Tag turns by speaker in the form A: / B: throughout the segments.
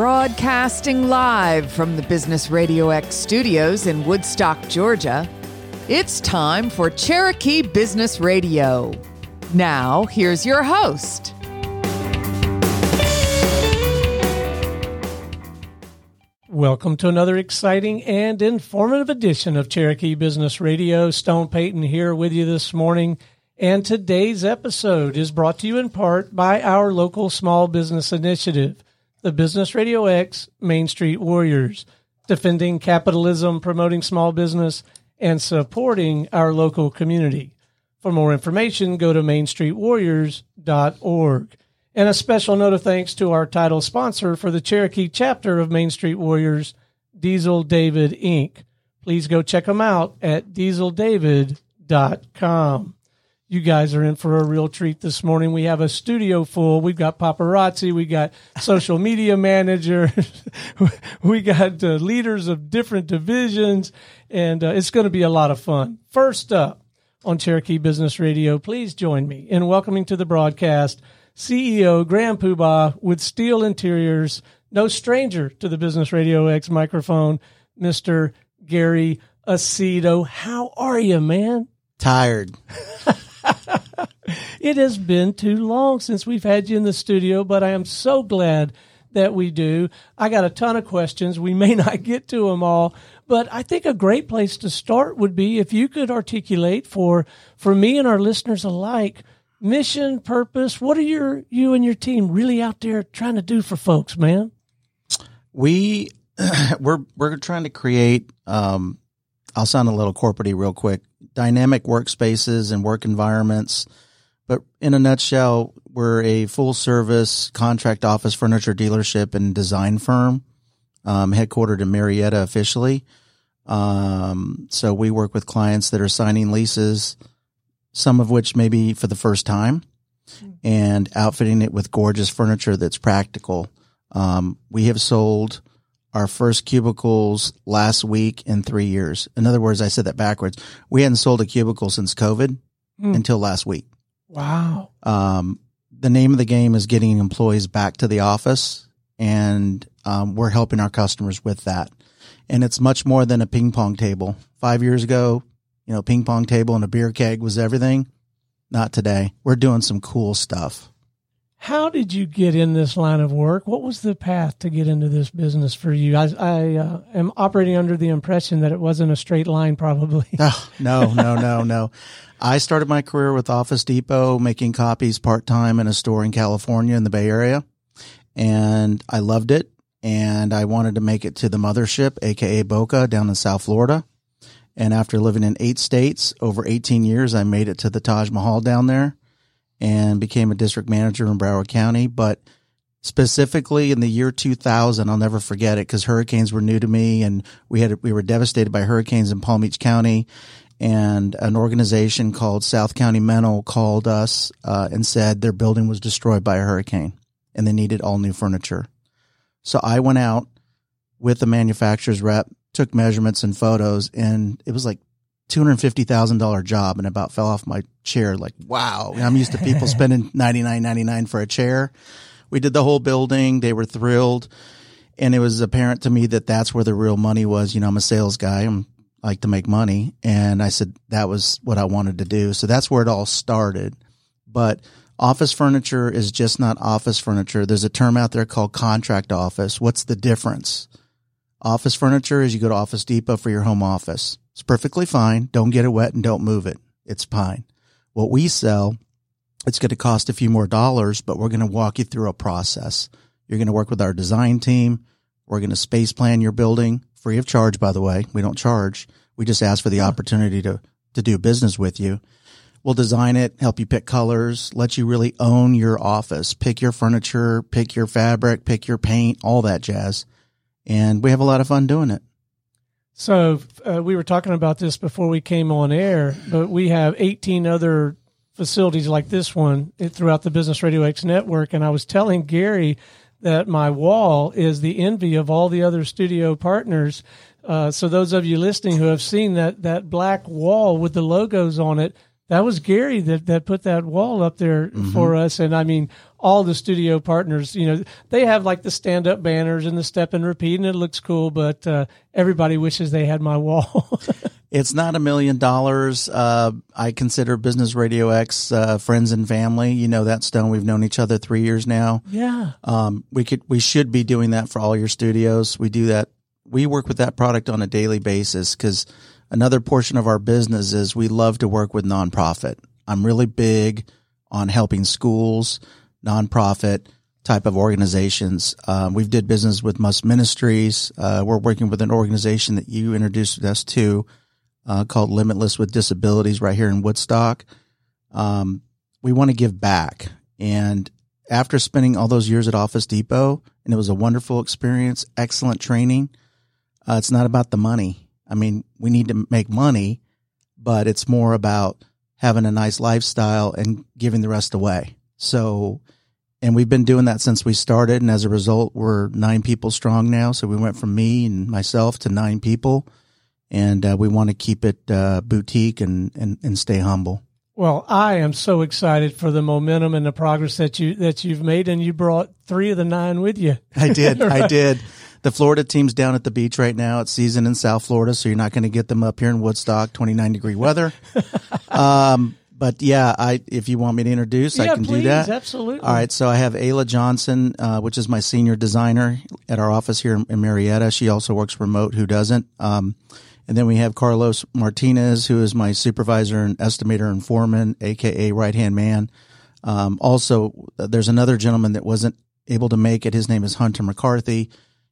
A: Broadcasting live from the Business Radio X studios in Woodstock, Georgia, it's time for Cherokee Business Radio. Now, here's your host.
B: Welcome to another exciting and informative edition of Cherokee Business Radio. Stone Payton here with you this morning. And today's episode is brought to you in part by our local small business initiative, the Business Radio X Main Street Warriors, defending capitalism, promoting small business, and supporting our local community. For more information, go to mainstreetwarriors.org. And a special note of thanks to our title sponsor for the Cherokee chapter of Main Street Warriors, Diesel David Inc. Please go check them out at dieseldavid.com. You guys are in for a real treat this morning. We have a studio full. We've got paparazzi. We got social media managers. we got uh, leaders of different divisions, and uh, it's going to be a lot of fun. First up on Cherokee Business Radio, please join me in welcoming to the broadcast CEO Grand Poobah with Steele Interiors, no stranger to the Business Radio X microphone, Mr. Gary Acedo. How are you, man?
C: Tired.
B: it has been too long since we've had you in the studio, but I am so glad that we do. I got a ton of questions. We may not get to them all, but I think a great place to start would be if you could articulate for for me and our listeners alike mission, purpose. What are your you and your team really out there trying to do for folks, man?
C: We we're we're trying to create um I'll sound a little corporatey real quick. Dynamic workspaces and work environments. But in a nutshell, we're a full service contract office furniture dealership and design firm, um, headquartered in Marietta officially. Um, so we work with clients that are signing leases, some of which maybe for the first time, and outfitting it with gorgeous furniture that's practical. Um, we have sold our first cubicles last week in three years. In other words, I said that backwards. We hadn't sold a cubicle since COVID
B: Hmm.
C: until last week.
B: Wow.
C: Um, the name of the game is getting employees back to the office, and um, we're helping our customers with that. And it's much more than a ping pong table. Five years ago, you know, ping pong table and a beer keg was everything. Not today. We're doing some cool stuff.
B: How did you get in this line of work? What was the path to get into this business for you? I, I uh, am operating under the impression that it wasn't a straight line, probably.
C: Oh, no, no, no, no. I started my career with Office Depot, making copies part time in a store in California in the Bay Area. And I loved it. And I wanted to make it to the mothership, aka Boca, down in South Florida. And after living in eight states over 18 years, I made it to the Taj Mahal down there and became a district manager in Broward County. But specifically in the year 2000, I'll never forget it because hurricanes were new to me and we had, we were devastated by hurricanes in Palm Beach County and an organization called South County Mental called us uh, and said their building was destroyed by a hurricane and they needed all new furniture. So I went out with the manufacturer's rep, took measurements and photos, and it was like two hundred fifty thousand dollar job, and about fell off my chair. Like, wow! I'm used to people spending ninety nine ninety nine for a chair. We did the whole building; they were thrilled, and it was apparent to me that that's where the real money was. You know, I'm a sales guy. I'm I like to make money, and I said that was what I wanted to do. So that's where it all started. But office furniture is just not office furniture. There's a term out there called contract office. What's the difference? Office furniture is you go to Office Depot for your home office. It's perfectly fine. Don't get it wet and don't move it. It's fine. What we sell, it's going to cost a few more dollars, but we're going to walk you through a process. You're going to work with our design team. We're going to space plan your building free of charge, by the way. We don't charge. We just ask for the opportunity to, to do business with you. We'll design it, help you pick colors, let you really own your office, pick your furniture, pick your fabric, pick your paint, all that jazz. And we have a lot of fun doing it.
B: So uh, we were talking about this before we came on air, but we have 18 other facilities like this one throughout the Business Radio X network. And I was telling Gary that my wall is the envy of all the other studio partners. Uh, so those of you listening who have seen that that black wall with the logos on it, that was Gary that, that put that wall up there
C: Mm-hmm.
B: for us. And I mean, all the studio partners, you know, they have like the stand up banners and the step and repeat, and it looks cool, but uh, everybody wishes they had my wall.
C: It's not a million dollars. Uh, I consider Business Radio X uh, friends and family. You know that Stone. We've known each other three years now.
B: yeah.
C: Um, we could, we should be doing that for all your studios. We do that. We work with that product on a daily basis because another portion of our business is we love to work with nonprofit. I'm really big on helping schools, nonprofit type of organizations. Um, we've did business with Must Ministries. Uh, we're working with an organization that you introduced us to uh, called Limitless with Disabilities right here in Woodstock. Um, we want to give back. And after spending all those years at Office Depot, and it was a wonderful experience, excellent training, uh, it's not about the money. I mean, we need to make money, but it's more about having a nice lifestyle and giving the rest away. So, and we've been doing that since we started. And as a result, we're nine people strong now. So we went from me and myself to nine people. And uh, we want to keep it uh, boutique and, and, and stay humble.
B: Well, I am so excited for the momentum and the progress that you that you've made, and you brought three of the nine with you.
C: I did. I did. The Florida team's down at the beach right now. It's season in South Florida, so you're not going to get them up here in Woodstock, 29 degree weather. um, but yeah, I if you want me to introduce, I can
B: please,
C: do that.
B: absolutely.
C: All right, so I have Ayla Johnson, uh, which is my senior designer at our office here in, in Marietta. She also works remote. Who doesn't? Um, and then we have Carlos Martinez, who is my supervisor and estimator and foreman, aka right hand man. Um, also, there's another gentleman that wasn't able to make it. His name is Hunter McCarthy.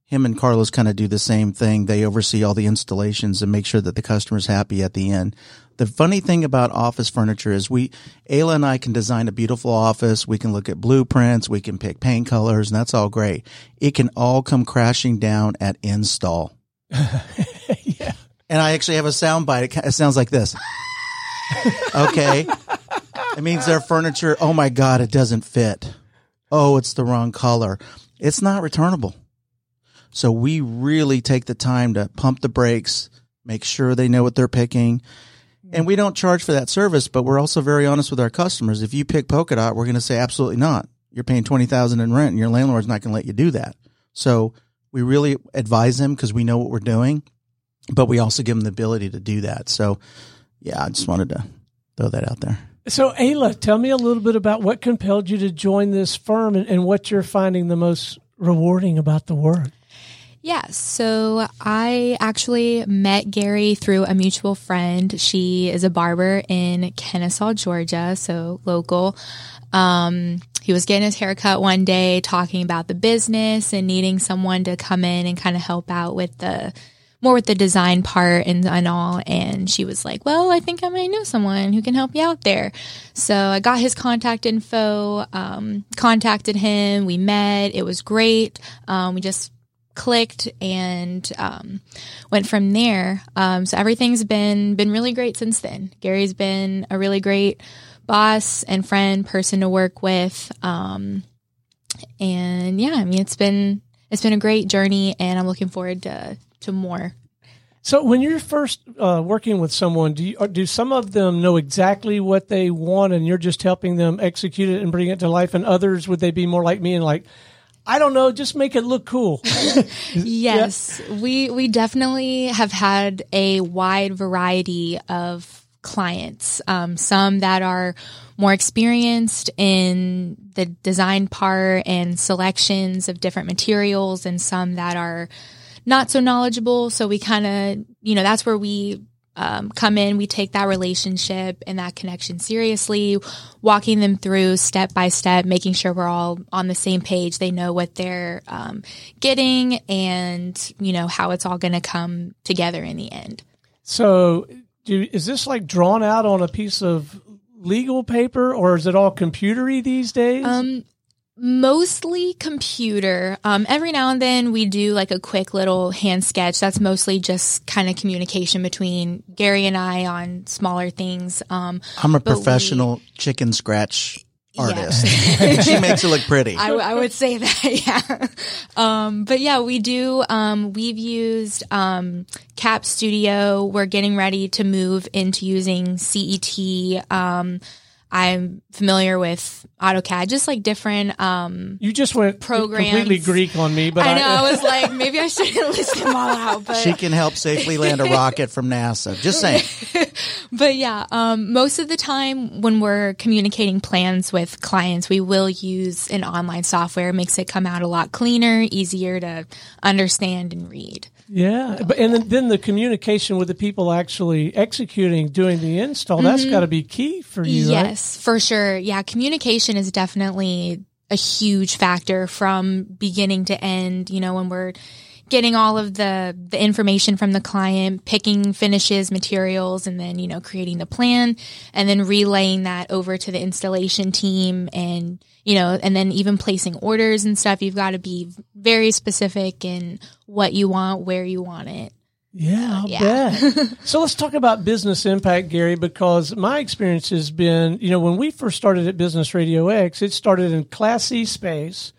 C: Him and Carlos kind of do the same thing. They oversee all the installations and make sure that the customer's happy at the end. The funny thing about office furniture is we, Ayla and I can design a beautiful office. We can look at blueprints. We can pick paint colors and that's all great. It can all come crashing down at install.
B: yeah.
C: And I actually have a sound bite. It, it sounds like this. okay. It means their furniture, oh my God, it doesn't fit. Oh, it's the wrong color. It's not returnable. So we really take the time to pump the brakes, make sure they know what they're picking. And we don't charge for that service, but we're also very honest with our customers. If you pick polka dot, we're going to say absolutely not. You're paying 20,000 in rent and your landlord's not going to let you do that. So we really advise them because we know what we're doing, but we also give them the ability to do that. So yeah, I just wanted to throw that out there.
B: So, Ayla, tell me a little bit about what compelled you to join this firm and, and what you're finding the most rewarding about the work.
D: Yeah, so I actually met Gary through a mutual friend. She is a barber in Kennesaw, Georgia, so local. Um, he was getting his haircut one day, talking about the business and needing someone to come in and kind of help out with the more with the design part and, and all. And she was like, Well, I think I might know someone who can help you out there. So I got his contact info, um, contacted him. We met. It was great. Um, we just clicked and um, went from there. Um, so everything's been been really great since then. Gary's been a really great boss and friend, person to work with. Um, and yeah, I mean it's been it's been a great journey, and I'm looking forward to to more.
B: So, when you're first uh, working with someone, do you, or do some of them know exactly what they want, and you're just helping them execute it and bring it to life? And others, would they be more like me and like, I don't know, just make it look cool?
D: Yes, we we definitely have had a wide variety of clients. Um, some that are more experienced in the design part and selections of different materials, and some that are not so knowledgeable. So we kind of, you know, that's where we um, come in. We take that relationship and that connection seriously, walking them through step by step, making sure we're all on the same page. They know what they're um, getting and, you know, how it's all going to come together in the end.
B: So, do, is this like drawn out on a piece of legal paper, or is it all computery these days?
D: Um, mostly computer. Um, every now and then we do like a quick little hand sketch. That's mostly just kind of communication between Gary and I on smaller things. Um,
C: I'm a
D: But we-
C: professional chicken scratch artist. she makes it look pretty.
D: I, I would say that, yeah. Um, but yeah, we do. Um, we've used um, Cap Studio. We're getting ready to move into using CET. I'm familiar with AutoCAD, just like different. Um,
B: you just went programs. completely Greek on me, but
D: I know I, I was like, maybe I shouldn't list them all out. But
C: she can help safely land a rocket from NASA. Just saying.
D: but yeah, um, most of the time when we're communicating plans with clients, we will use an online software. It makes it come out a lot cleaner, easier to understand and read.
B: Yeah, but and then, then, the communication with the people actually executing, doing the install, mm-hmm. that's got to be key for you.
D: Yes,
B: right?
D: for sure. Yeah, communication is definitely a huge factor from beginning to end. You know, when we're getting all of the the information from the client, picking finishes, materials, and then you know creating the plan, and then relaying that over to the installation team and you know, and then even placing orders and stuff, you've got to be very specific in what you want, where you want it.
B: Yeah, I'll yeah. so let's talk about business impact, Gary, because my experience has been, you know, when we first started at Business Radio X, it started in Class C space,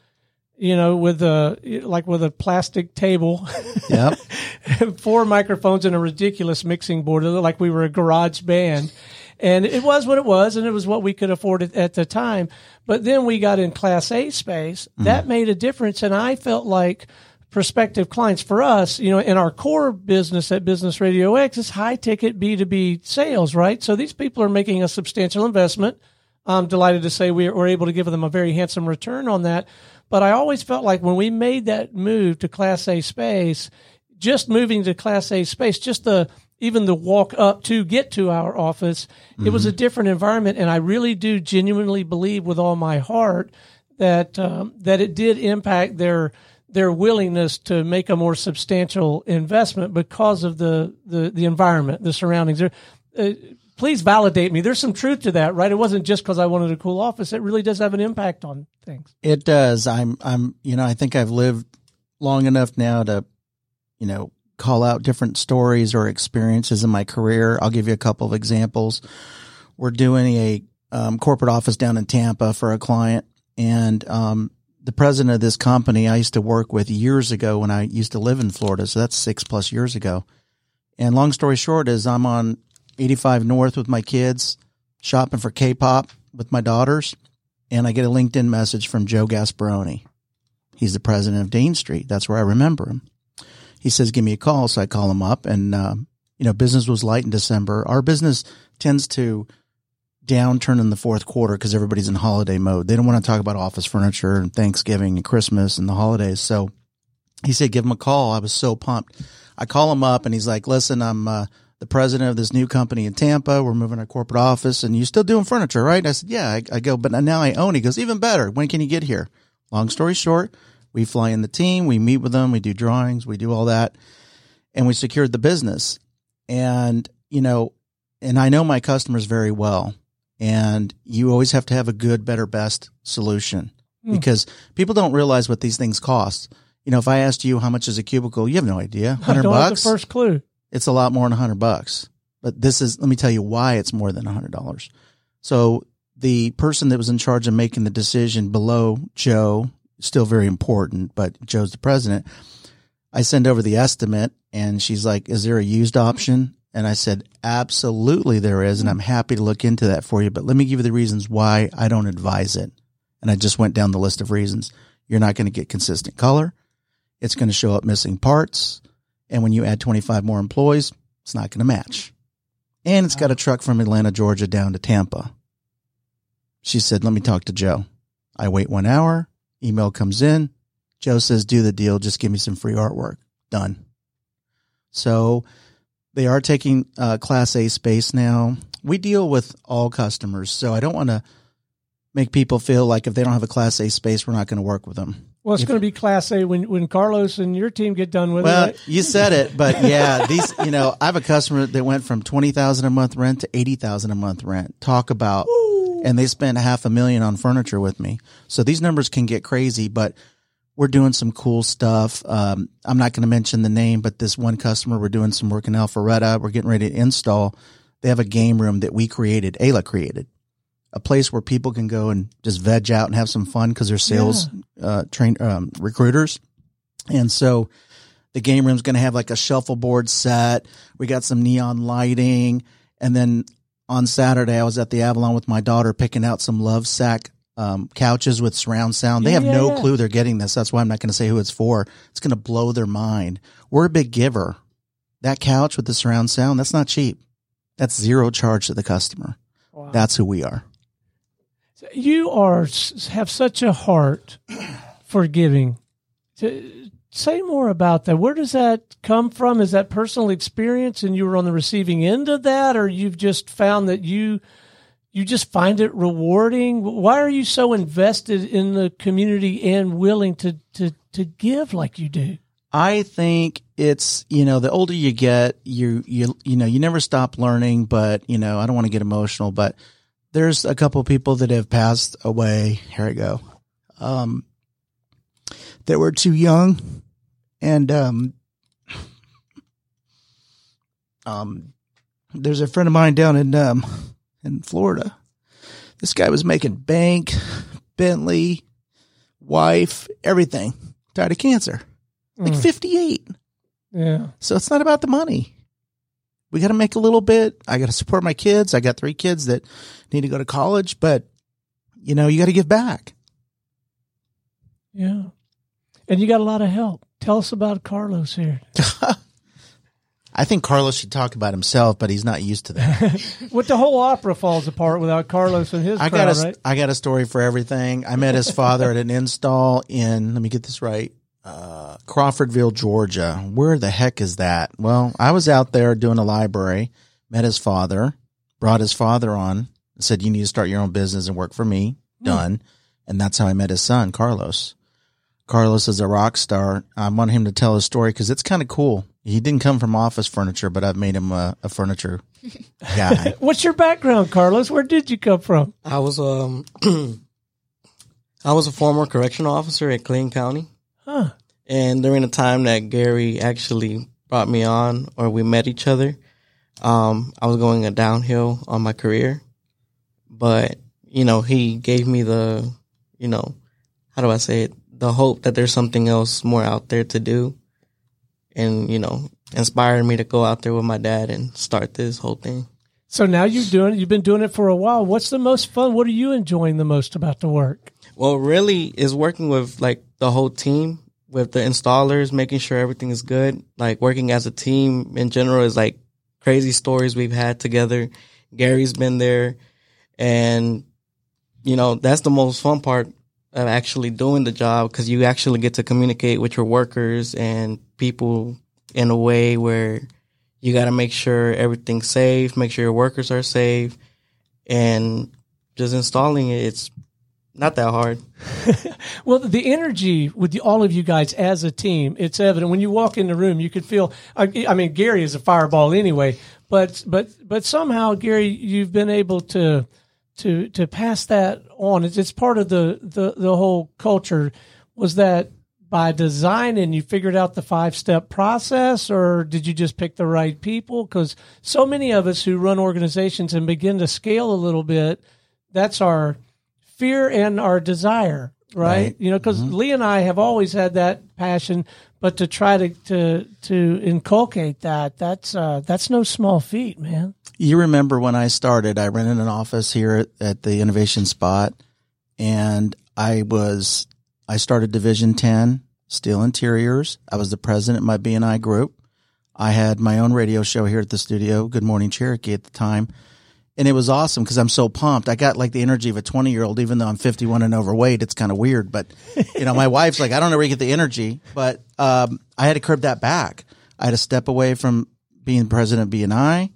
B: you know, with a like with a plastic table,
C: yep,
B: four microphones and a ridiculous mixing board. It looked like we were a garage band and it was what it was, and it was what we could afford at, at the time. But then we got in Class A space. Mm-hmm. That made a difference, and I felt like prospective clients for us, you know, in our core business at Business Radio X is high ticket B2B sales, right? So these people are making a substantial investment. I'm delighted to say we were able to give them a very handsome return on that. But I always felt like when we made that move to Class A space, just moving to Class A space, just the even the walk up to get to our office, mm-hmm. it was a mm-hmm. different environment. And I really do genuinely believe with all my heart that um, that it did impact their their willingness to make a more substantial investment because of the the, the environment, the surroundings. Uh, please validate me. There's some truth to that, right? It wasn't just because I wanted a cool office. It really does have an impact on things.
C: It does. I'm I'm you know I think I've lived long enough now to you know call out different stories or experiences in my career. I'll give you a couple of examples. We're doing a um, corporate office down in Tampa for a client, and um, the president of this company I used to work with years ago when I used to live in Florida. So that's six plus years ago. And long story short is I'm on 85 North with my kids, shopping for K-pop with my daughters, and I get a LinkedIn message from Joe Gasparoni. He's the president of Dean Street. That's where I remember him he says, give me a call. So I call him up and, um, you know, business was light in December. Our business tends to downturn in the fourth quarter because everybody's in holiday mode. They don't want to talk about office furniture and Thanksgiving and Christmas and the holidays. So he said, give him a call. I was so pumped. I call him up and he's like, listen, I'm, uh, the president of this new company in Tampa. We're moving our corporate office and you still doing furniture, right? I said, yeah, I, I go, but now I own. He goes, even better. When can you get here? Long story short, we fly in the team, we meet with them, we do drawings, we do all that, and we secured the business. And, you know, and I know my customers very well. And you always have to have a good, better, best solution mm. because people don't realize what these things cost. You know, if I asked you how much is a cubicle, you have no idea. Hundred bucks.
B: the first clue.
C: It's a lot more than hundred bucks. But this is, let me tell you why it's more than hundred dollars. So the person that was in charge of making the decision below Joe still very important, but Joe's the president. I send over the estimate and she's like, is there a used option? And I said, absolutely there is. And I'm happy to look into that for you. But let me give you the reasons why I don't advise it. And I just went down the list of reasons. You're not going to get consistent color. It's going to show up missing parts. And when you add 25 more employees, it's not going to match. And it's got a truck from Atlanta, Georgia down to Tampa. She said, let me talk to Joe. I wait one hour. Email comes in. Joe says, do the deal. Just give me some free artwork. Done. So they are taking uh, class A space now. We deal with all customers. So I don't want to make people feel like if they don't have a class A space, we're not going to work with them.
B: Well, it's going to be Class A when, when Carlos and your team get done with
C: well,
B: it.
C: Well, you said it, but yeah, these you know, I have a customer that went from twenty thousand a month rent to eighty thousand a month rent. Talk about and they spent half a million on furniture with me. So these numbers can get crazy, but we're doing some cool stuff. Um, I'm not going to mention the name, but this one customer, we're doing some work in Alpharetta. We're getting ready to install. They have a game room that we created, Ayla created. A place where people can go and just veg out and have some fun because they're sales uh, train um, recruiters. And so the game room's going to have like a shuffleboard set. We got some neon lighting. And then on Saturday, I was at the Avalon with my daughter picking out some Lovesac um, couches with surround sound. They
B: Yeah,
C: have
B: yeah,
C: no
B: yeah.
C: clue they're getting this. That's why I'm not going to say who it's for. It's going to blow their mind. We're a big giver. That couch with the surround sound, that's not cheap. That's zero charge to the customer.
B: Wow.
C: That's who we are.
B: You are have such a heart for giving. Say more about that. Where does that come from? Is that personal experience, and you were on the receiving end of that, or you've just found that you you just find it rewarding? Why are you so invested in the community and willing to to to give like you do?
C: I think it's, you know, the older you get, you, you, you know, you never stop learning, but, you know, I don't want to get emotional, but there's a couple people that have passed away. Here I go. Um, that were too young and, um, um, there's a friend of mine down in, um, in Florida. This guy was making bank, Bentley, wife, everything, died of cancer like
B: Mm.
C: 58.
B: Yeah,
C: So it's not about the money. We got to make a little bit. I got to support my kids. I got three kids that need to go to college, but you know, you got to give back.
B: yeah, and you got a lot of help. Tell us about Carlos here.
C: I think Carlos should talk about himself, but he's not used to that.
B: What the whole opera falls apart without Carlos and his
C: I
B: crowd,
C: got a,
B: right?
C: I got a story for everything. I met his father at an install in, let me get this right, uh, Crawfordville, Georgia. Where the heck is that? Well, I was out there doing a library, met his father, brought his father on, said, you need to start your own business and work for me. Done. And that's how I met his son, Carlos. Carlos is a rock star. I want him to tell his story because it's kind of cool. He didn't come from office furniture, but I've made him a, a furniture guy.
B: What's your background, Carlos? Where did you come from?
E: I was um I was a former correctional officer at Clayton County.
B: Huh.
E: And during the time that Gary actually brought me on or we met each other, um, I was going a downhill on my career. But, you know, he gave me the, you know, how do I say it? The hope that there's something else more out there to do. And, you know, inspired me to go out there with my dad and start this whole thing.
B: So now you're doing. You've been doing it for a while. What's the most fun? What are you enjoying the most about the work?
E: Well, really is working with like the whole team, with the installers, making sure everything is good. Like working as a team in general is like crazy stories we've had together. Gary's been there and you know, that's the most fun part of actually doing the job because you actually get to communicate with your workers and people in a way where you got to make sure everything's safe, make sure your workers are safe and just installing it. It's not that hard.
B: Well, the energy with the, all of you guys as a team, it's evident when you walk in the room. You could feel. I, I mean, Gary is a fireball anyway, but but but somehow, Gary, you've been able to to to pass that on. It's, it's part of the, the the whole culture. Was that by design and you figured out the five step process, or did you just pick the right people? Because so many of us who run organizations and begin to scale a little bit, that's our fear and our desire, right?
C: Right.
B: You know, because Lee and I have always had that passion, but to try to to to inculcate that, that's uh, that's no small feat, man.
C: You remember when I started, I rented an office here at, at the Innovation Spot and I was, I started Division 10 Steele Interiors. I was the president of my BNI group. I had my own radio show here at the studio, Good Morning Cherokee at the time. And it was awesome because I'm so pumped. I got like the energy of a 20 year old, even though I'm 51 and overweight. It's kind of weird, but you know, my wife's like, I don't know where you get the energy, but, um, I had to curb that back. I had to step away from being president of BNI.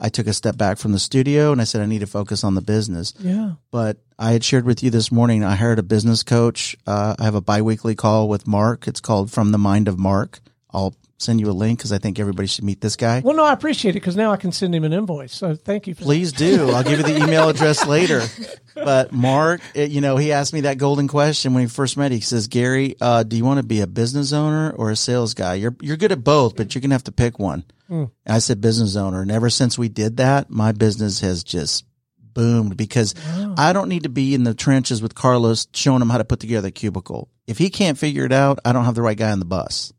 C: I took a step back from the studio and I said, I need to focus on the business.
B: Yeah.
C: But I had shared with you this morning, I hired a business coach. Uh, I have a biweekly call with Mark. It's called From the Mind of Mark. I'll send you a link because I think everybody should meet this guy.
B: Well, no, I appreciate it because now I can send him an invoice. So thank you for
C: Please do. I'll give you the email address later. But Mark, it, you know, he asked me that golden question when he first met. He says, "Gary, uh, do you want to be a business owner or a sales guy? You're you're good at both, but you're gonna have to pick one." And I said, "Business owner." And ever since we did that, my business has just boomed because I don't need to be in the trenches with Carlos showing him how to put together a cubicle. If he can't figure it out, I don't have the right guy on the bus.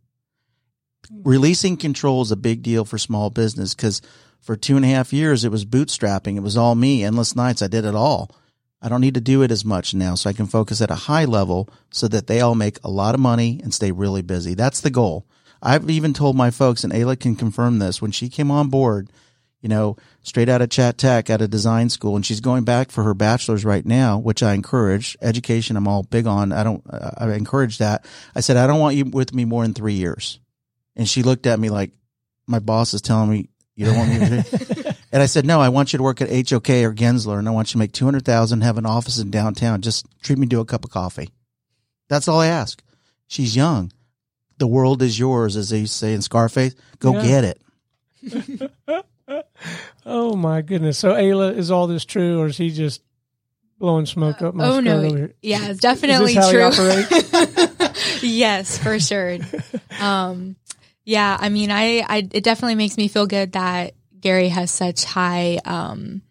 C: Mm-hmm. Releasing control is a big deal for small business because for two and a half years it was bootstrapping. It was all me, endless nights. I did it all. I don't need to do it as much now, so I can focus at a high level so that they all make a lot of money and stay really busy. That's the goal. I've even told my folks, and Ayla can confirm this, when she came on board, you know, straight out of Chat Tech, out of design school, and she's going back for her bachelor's right now, which I encourage. Education, I'm all big on. I don't, I encourage that. I said, I don't want you with me more than three years. And she looked at me like, my boss is telling me you don't want me to. and I said, no, I want you to work at HOK or Gensler, and I want you to make two hundred thousand, have an office in downtown. Just treat me to a cup of coffee. That's all I ask. She's young. The world is yours, as they say in Scarface. Go
B: Yeah.
C: get it.
B: Oh my goodness. So Ayla, is all this true, or is he just blowing smoke up my
D: oh
B: skirt
D: no,
B: over here?
D: yeah, it's definitely
B: how
D: true.
B: operates?
D: yes, for sure. um, yeah, I mean, I, I, it definitely makes me feel good that Gary has such high, um,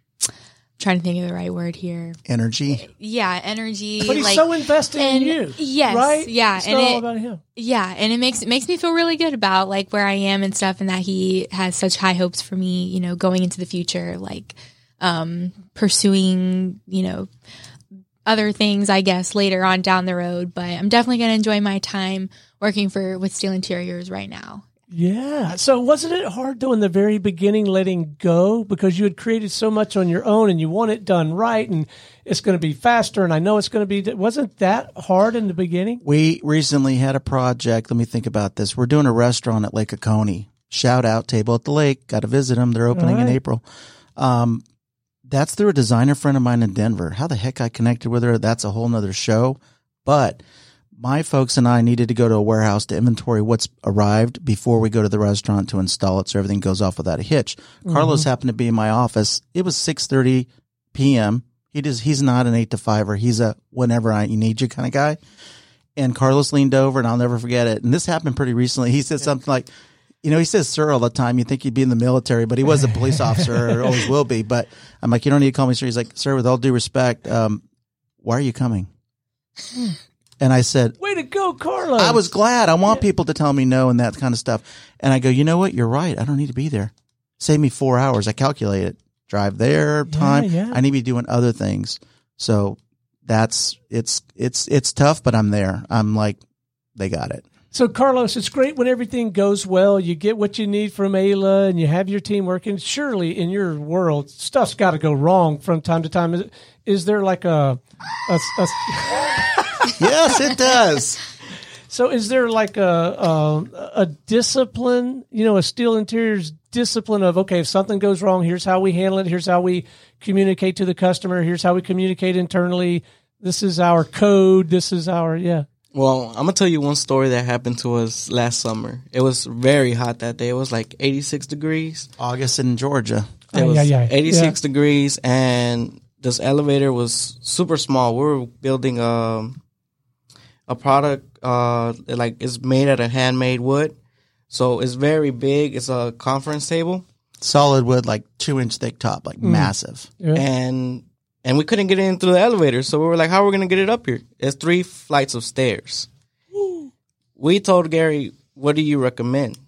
D: trying to think of the right word here.
C: Energy.
D: Yeah, energy.
B: But he's
D: like,
B: so invested
D: and-
B: in you.
D: yes,
B: right?
D: yeah,
B: It's
D: and
B: not all about him.
D: yeah, and it makes it makes me feel really good about like where I am and stuff, and that he has such high hopes for me. You know, going into the future, like um, pursuing, you know, other things. I guess later on down the road, but I'm definitely going to enjoy my time working for with Steele Interiors right now.
B: Yeah. So wasn't it hard though in the very beginning letting go because you had created so much on your own and you want it done right and it's going to be faster and I know it's going to be wasn't that hard in the beginning?
C: We recently had a project. Let me think about this. We're doing a restaurant at Lake Oconee. Shout out Table at the Lake. Got to visit them. They're opening in. April. Um, that's through a designer friend of mine in Denver. How the heck I connected with her? That's a whole nother show. But my folks and I needed to go to a warehouse to inventory what's arrived before we go to the restaurant to install it so everything goes off without a hitch. Mm-hmm. Carlos happened to be in my office. It was 6:30 p.m. He does he's not an 8 to 5 or he's a whenever I need you kind of guy. And Carlos leaned over and I'll never forget it. And this happened pretty recently. He said something like you know, he says sir all the time. You think he'd be in the military, but he was a police officer or always will be. But I'm like, you don't need to call me sir. He's like, sir, with all due respect, um, why are you coming? And I said,
B: Way to go, Carlos.
C: I was glad. I want people to tell me no and that kind of stuff. And I go, you know what? You're right. I don't need to be there. Save me four hours. I calculate it. Drive there, time.
B: yeah.
C: I need to be doing other things. So that's it's it's it's tough, but I'm there. I'm like, they got it.
B: So, Carlos, it's great when everything goes well. You get what you need from Ayla and you have your team working. Surely, in your world, stuff's got to go wrong from time to time. Is, is there like a, a, a
C: Yes, it does.
B: so? Is there like a, a a discipline? You know, a Steele Interiors discipline of okay, if something goes wrong, here's how we handle it. Here's how we communicate to the customer. Here's how we communicate internally. This is our code. This is our yeah.
E: Well, I'm gonna tell you one story that happened to us last summer. It was very hot that day. It was like 86 degrees.
C: August in Georgia.
E: It
B: Ay,
E: was
B: ay, ay.
E: 86 degrees, and this elevator was super small. We were building um, a product uh, like it's made out of handmade wood, so it's very big. It's a conference table,
C: Solid wood, like two inch thick top, like massive.
B: Yeah.
E: and and we couldn't get in through the elevator. So we were like, "How are we gonna get it up here?" It's three flights of stairs. we told Gary, "What do you recommend?"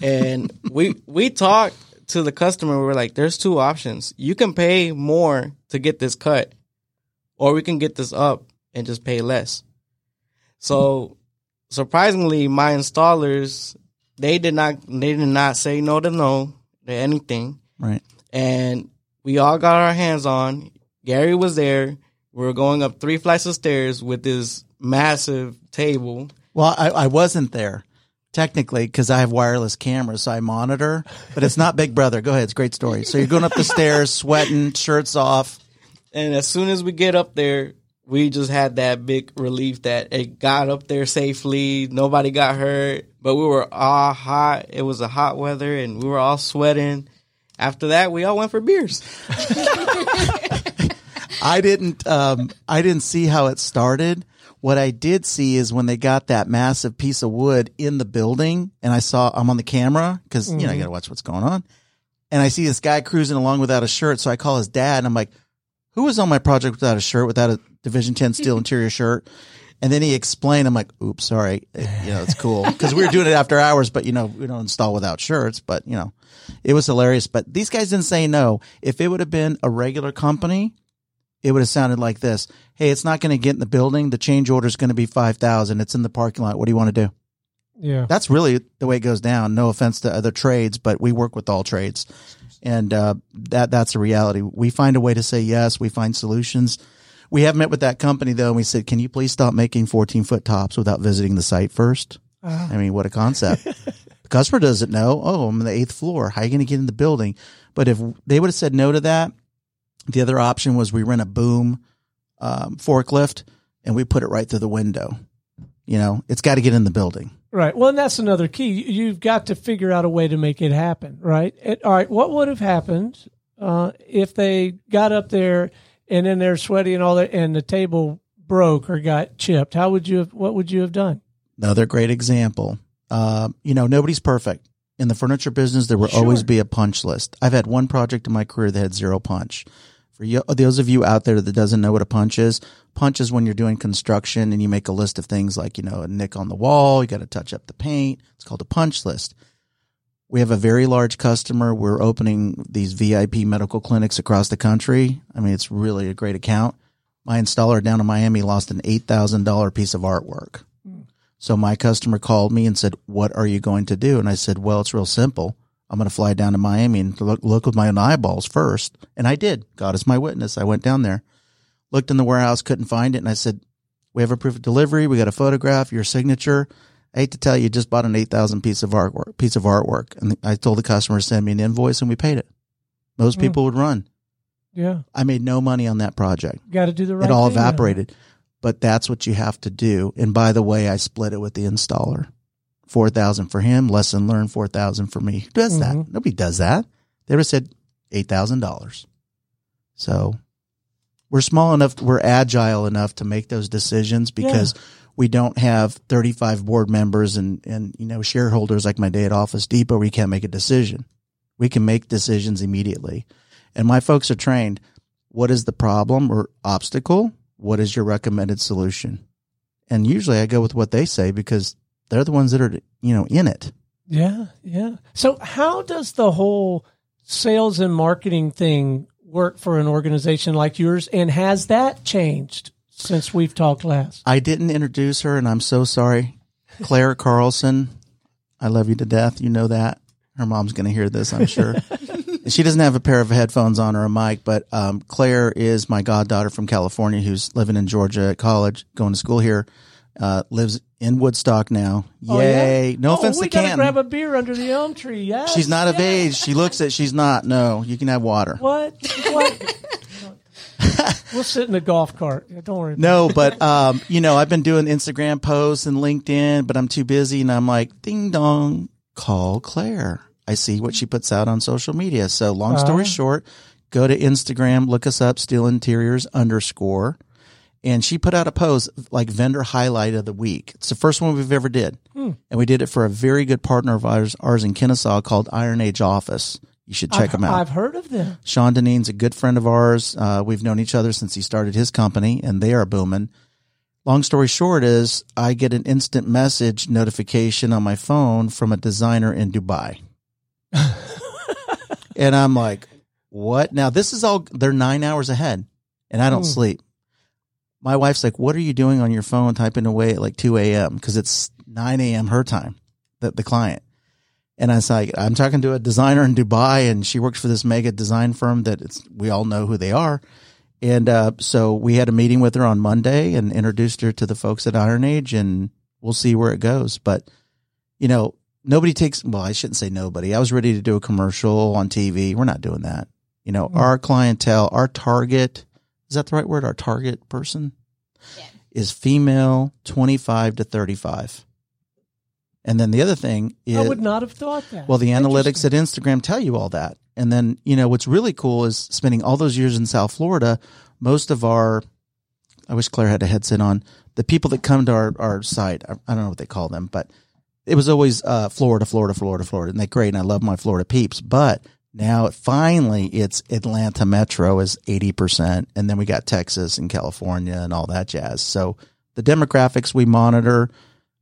E: And we we talked to the customer. We were like, "There's two options. You can pay more to get this cut, or we can get this up and just pay less." So surprisingly, my installers they did not they did not say no to no to anything
C: Right.
E: and we all got our hands on. Gary was there. We were going up three flights of stairs with this massive table.
C: Well, I, I wasn't there technically because I have wireless cameras, so I monitor. But it's not Big Brother. Go ahead, it's a great story. So you're going up the stairs, sweating, shirts off.
E: And as soon as we get up there, we just had that big relief that it got up there safely. Nobody got hurt, but we were all hot. It was a hot weather and we were all sweating. After that, we all went for beers.
C: I didn't. Um, I didn't see how it started. What I did see is when they got that massive piece of wood in the building, and I saw I'm on the camera because you know I got to watch what's going on. and I see this guy cruising along without a shirt. So I call his dad and I'm like, who was on my project without a shirt, without a Division 10 Steele interior shirt? And then he explained, I'm like, oops, sorry. You know, it's cool. Cause we were doing it after hours, but you know, we don't install without shirts, but you know, it was hilarious. But these guys didn't say no. If it would have been a regular company, it would have sounded like this. Hey, it's not going to get in the building. The change order is going to be 5,000. It's in the parking lot. What do you want to do?
B: Yeah.
C: That's really the way it goes down. No offense to other trades, but we work with all trades. And, uh, that, that's a reality. We find a way to say yes. We find solutions. We have met with that company though, and we said, can you please stop making 14 foot tops without visiting the site first? I mean, what a concept. customer doesn't know. Oh, I'm on the eighth floor. How are you going to get in the building? But if they would have said no to that, the other option was we rent a boom um, forklift and we put it right through the window. You know, it's got to get in the building.
B: Right. Well, and that's another key. You- You've got to figure out a way to make it happen, right? And, all right. What would have happened uh, if they got up there and then they're sweaty and all that, and the table broke or got chipped? How would you have? What would you have done?
C: Another great example. Uh, you know, nobody's perfect. In the furniture business, there will
B: Sure.
C: always be a punch list. I've had one project in my career that had zero punch. For you, those of you out there that doesn't know what a punch is, punch is when you're doing construction and you make a list of things like, you know, a nick on the wall, you got to touch up the paint. It's called a punch list. We have a very large customer. We're opening these VIP medical clinics across the country. I mean, it's really a great account. My installer down in Miami lost an $8,000 piece of artwork. So my customer called me and said, "What are you going to do?" And I said, "Well, it's real simple. I'm going to fly down to Miami and look, look with my own eyeballs first." And I did. God is my witness. I went down there, looked in the warehouse, couldn't find it, and I said, "We have a proof of delivery. We got a photograph, your signature." I hate to tell you, just bought an eight thousand piece of artwork. Piece of artwork, and I told the customer to send me an invoice, and we paid it. Most
B: Hmm.
C: people would run.
B: Yeah.
C: I made no money on that project
B: Got to do the right.
C: it all
B: thing
C: evaporated. But that's what you have to do. And by the way, I split it with the installer. Four thousand for him, lesson learned four thousand for me. Who does that?
B: Mhm.
C: Nobody does that. They would said eight thousand dollars. So we're small enough, we're agile enough to make those decisions because we don't have thirty five board members and and you know shareholders like my day at Office Depot. We can't make a decision. We can make decisions immediately. And my folks are trained. What is the problem or obstacle? What is your recommended solution? And usually I go with what they say because they're the ones that are, you know, in it.
B: Yeah, yeah. So how does the whole sales and marketing thing work for an organization like yours and has that changed since we've talked last?
C: I didn't introduce her and I'm so sorry. Claire Carlson. I love you to death. You know that. Her mom's going to hear this, I'm sure. she doesn't have a pair of headphones on or a mic, but um, Claire is my goddaughter from California who's living in Georgia at college, going to school here. Uh, lives in Woodstock now.
B: Oh, yeah?
C: Yay. No
B: oh,
C: offense
B: we
C: to
B: gotta
C: Canton.
B: grab a beer under the elm tree. Yeah.
C: She's not of age. She looks it. she's not. No, you can have water.
B: What? What? we'll sit in the golf cart. Don't worry.
C: No, but um, you know, I've been doing Instagram posts and LinkedIn, but I'm too busy and I'm like, ding dong, call Claire. I see what she puts out on social media. So long story
B: Ah.
C: short, go to Instagram, look us up, Steele Interiors underscore. And she put out a post like vendor highlight of the week. It's the first one we've ever did. And we did it for a very good partner of ours, ours in Kennesaw called Iron Age Office. You should check
B: I've,
C: them out.
B: I've heard of them.
C: Sean Deneen's a good friend of ours. Uh, we've known each other since he started his company, and they are booming. Long story short is I get an instant message notification on my phone from a designer in Dubai. and I'm like, what? Now, this is all, they're nine hours ahead, and I don't
B: Hmm.
C: sleep. My wife's like, what are you doing on your phone typing away at like 2 a.m.? Because it's 9 a.m. her time, the, the client. And I was like, I'm talking to a designer in Dubai, and she works for this mega design firm that it's we all know who they are. And uh, so we had a meeting with her on Monday and introduced her to the folks at Iron Age, and we'll see where it goes. But you know, nobody takes. Well, I shouldn't say nobody. I was ready to do a commercial on TV. We're not doing that. You know, mm-hmm. our clientele, our target is that the right word? Our target person is female, twenty five to thirty five. And then the other thing is
B: I would not have thought that.
C: well, the analytics at Instagram tell you all that. And then, you know, what's really cool is spending all those years in South Florida, most of our, I wish Claire had a headset on, the people that come to our, our site, I don't know what they call them, but it was always uh, Florida, Florida, Florida, Florida. And they're great. And I love my Florida peeps. But Now, finally, it's Atlanta Metro is 80%. And then we got Texas and California and all that jazz. So the demographics we monitor,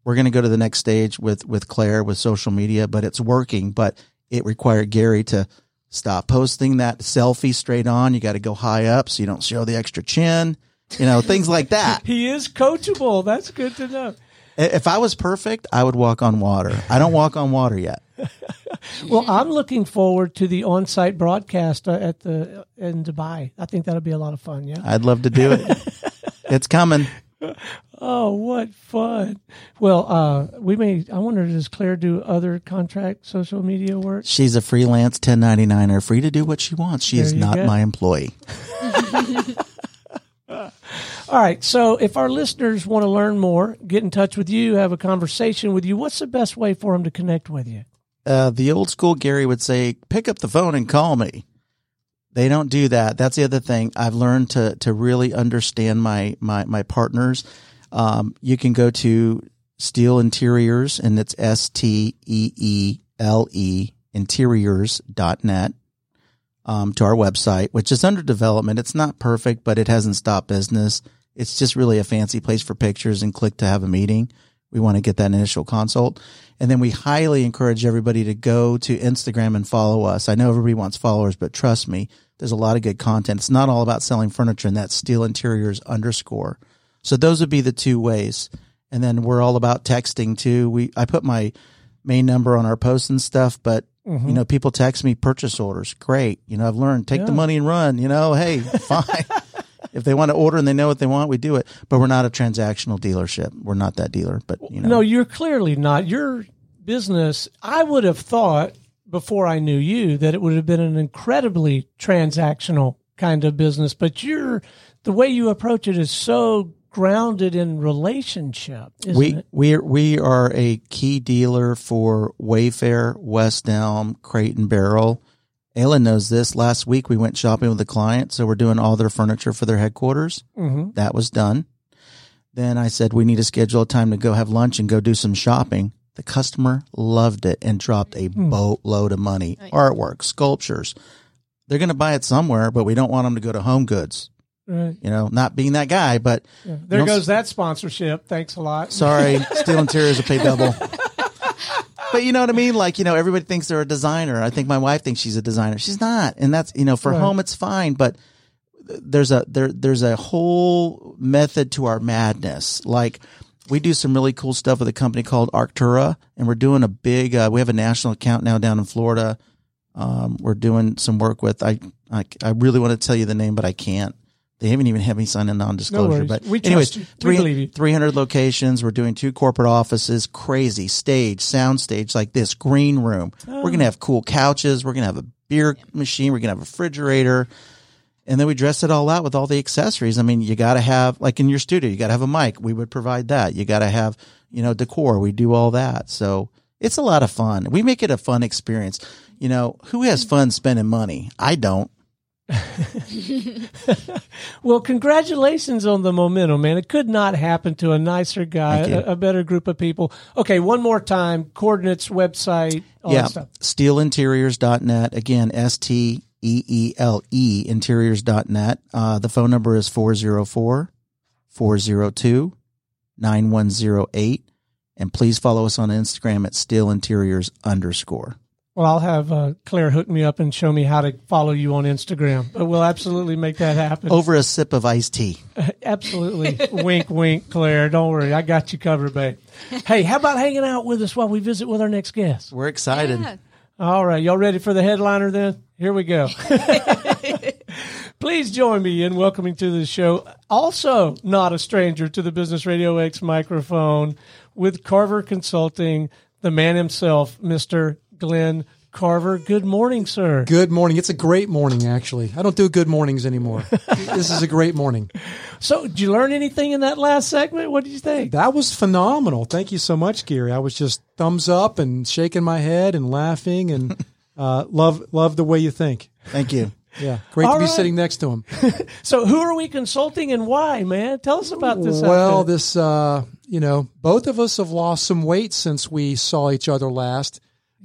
C: we're going to go to the next stage with, with Claire with social media, but it's working. But it required Gary to stop posting that selfie straight on. You got to go high up so you don't show the extra chin, you know, things like that.
B: He is coachable. That's good to know.
C: If I was perfect, I would walk on water. I don't walk on water yet.
B: Well, I'm looking forward to the on-site broadcast uh, at the in Dubai. I think that'll be a lot of fun. Yeah.
C: I'd love to do it. it's coming.
B: Oh, what fun! Well, uh, we may. I wonder, does Claire do other contract social media work?
C: She's a freelance 1099er, free to do what she wants. She is not
B: go.
C: my employee.
B: All right. So, if our listeners want to learn more, get in touch with you, have a conversation with you, what's the best way for them to connect with you?
C: Uh, the old school Gary would say, pick up the phone and call me. They don't do that. That's the other thing. I've learned to, to really understand my, my, my partners. Um, you can go to Steele Interiors and it's S T E E L E interiors.net um, to our website, which is under development. It's not perfect, but it hasn't stopped business. It's just really a fancy place for pictures and click to have a meeting. We want to get that initial consult. And then we highly encourage everybody to go to Instagram and follow us. I know everybody wants followers, but trust me, there's a lot of good content. It's not all about selling furniture and that's steele interiors underscore. So those would be the two ways. And then we're all about texting too. We, I put my main number on our posts and stuff, but you know, people text me purchase orders. Great. You know, I've learned take the money and run, you know, hey, fine. if they want to order and they know what they want, we do it. But we're not a transactional dealership. We're not that dealer, but you know.
B: No, you're clearly not. Your business, I would have thought before I knew you that it would have been an incredibly transactional kind of business, but you're the way you approach it is so grounded in relationship, isn't
C: we
B: it?
C: we are, we are a key dealer for Wayfair, West Elm, Crate and Barrel. Ayla knows this. Last week we went shopping with a client, so we're doing all their furniture for their headquarters.
B: Mhm.
C: That was done. Then I said we need to schedule a time to go have lunch and go do some shopping. The customer loved it and dropped a boatload of money. Artwork, sculptures. They're going to buy it somewhere, but we don't want them to go to Home Goods.
B: Right.
C: You know, not being that guy, but
B: There
C: You know,
B: goes that sponsorship. Thanks a lot.
C: Sorry, Steele Interiors will pay double. But you know what I mean? Like, you know, everybody thinks they're a designer. I think my wife thinks she's a designer. She's not. And that's, you know, for
B: Right.
C: home it's fine, but there's a there there's a whole method to our madness. Like we do some really cool stuff with a company called Arctura and we're doing a big uh, we have a national account now down in Florida. Um, we're doing some work with I, I I really want to tell you the name but I can't. They haven't even had me sign a non-disclosure.
B: worries.
C: but
B: We
C: anyways. Three- 300 locations. We're doing two corporate offices, crazy stage, sound stage like this, green room. We're going to have cool couches. We're going to have a beer machine. We're going to have a refrigerator. And then we dress it all out with all the accessories. I mean, you got to have, like in your studio, you got to have a mic. We would provide that. You got to have, you know, decor. We do all that. So it's a lot of fun. We make it a fun experience. You know, who has fun spending money? I don't.
B: Well, congratulations on the momentum, man. It could not happen to a nicer guy, a, a better group of people. Okay, one more time coordinates, website, all
C: yeah.
B: that stuff.
C: Steeleinteriors.net. Again, S T E E L E interiors.net. Uh, the phone number is 404 402 9108. And please follow us on Instagram at steeleinteriors underscore.
B: Well, I'll have uh, Claire hook me up and show me how to follow you on Instagram. But we'll absolutely make that happen.
C: Over a sip of iced tea.
B: Absolutely. wink, wink, Claire. Don't worry. I got you covered, babe. Hey, how about hanging out with us while we visit with our next guest?
C: We're excited.
D: Yeah.
B: All right. Y'all ready for the headliner then? Here we go. Please join me in welcoming to the show, also not a stranger to the Business RadioX microphone, with Carver Consulting, the man himself, Mr. Glenn Carver. Good morning, sir.
F: Good morning. It's a great morning, actually. I don't do good mornings anymore. this is a great morning.
B: So, did you learn anything in that last segment? What did you think?
F: That was phenomenal. Thank you so much, Gary. I was just thumbs up and shaking my head and laughing and uh, love love the way you think.
C: Thank you.
F: Yeah, great
B: All
F: to be
B: right.
F: sitting next to him.
B: So, who are we consulting and why, man? Tell us about this.
F: Well,
B: outfit.
F: this uh, you know, both of us have lost some weight since we saw each other last.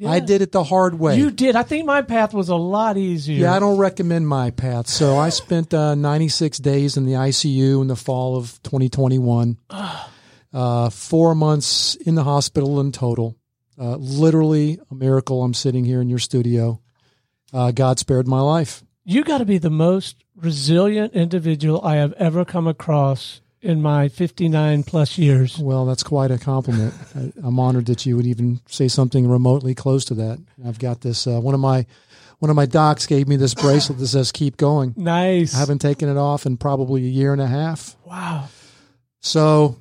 F: I did it the hard way.
B: You did. I think my path was a lot easier.
F: Yeah, I don't recommend my path. So I spent uh, 96 days in the ICU in the fall of 2021. Uh, four months in the hospital in total. Uh, literally a miracle. I'm sitting here in your studio. Uh, God spared my life.
B: You got to be the most resilient individual I have ever come across in my 59 plus years.
F: Well, that's quite a compliment. I, I'm honored that you would even say something remotely close to that. I've got this. Uh, one of my one of my docs gave me this bracelet that says "Keep going."
B: Nice.
F: I haven't taken it off in probably a year and a half.
B: Wow.
F: So,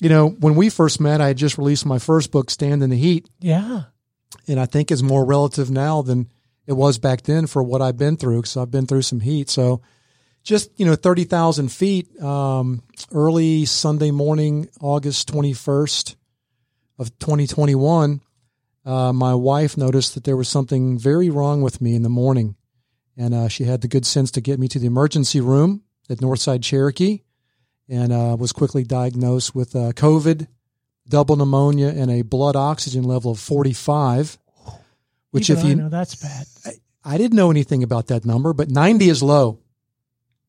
F: you know, when we first met, I had just released my first book, Stand in the Heat,
B: Yeah.
F: and I think is more relative now than it was back then for what I've been through. Because I've been through some heat. So, just you know, thirty thousand feet. Um, early Sunday morning, August twenty first of twenty twenty one. Uh, my wife noticed that there was something very wrong with me in the morning, and uh, she had the good sense to get me to the emergency room at Northside Cherokee, and uh, was quickly diagnosed with uh, COVID, double pneumonia, and a blood oxygen level of forty five. Which,
B: Even
F: if you
B: I know that's bad.
F: I didn't know anything about that number, but 90 is low.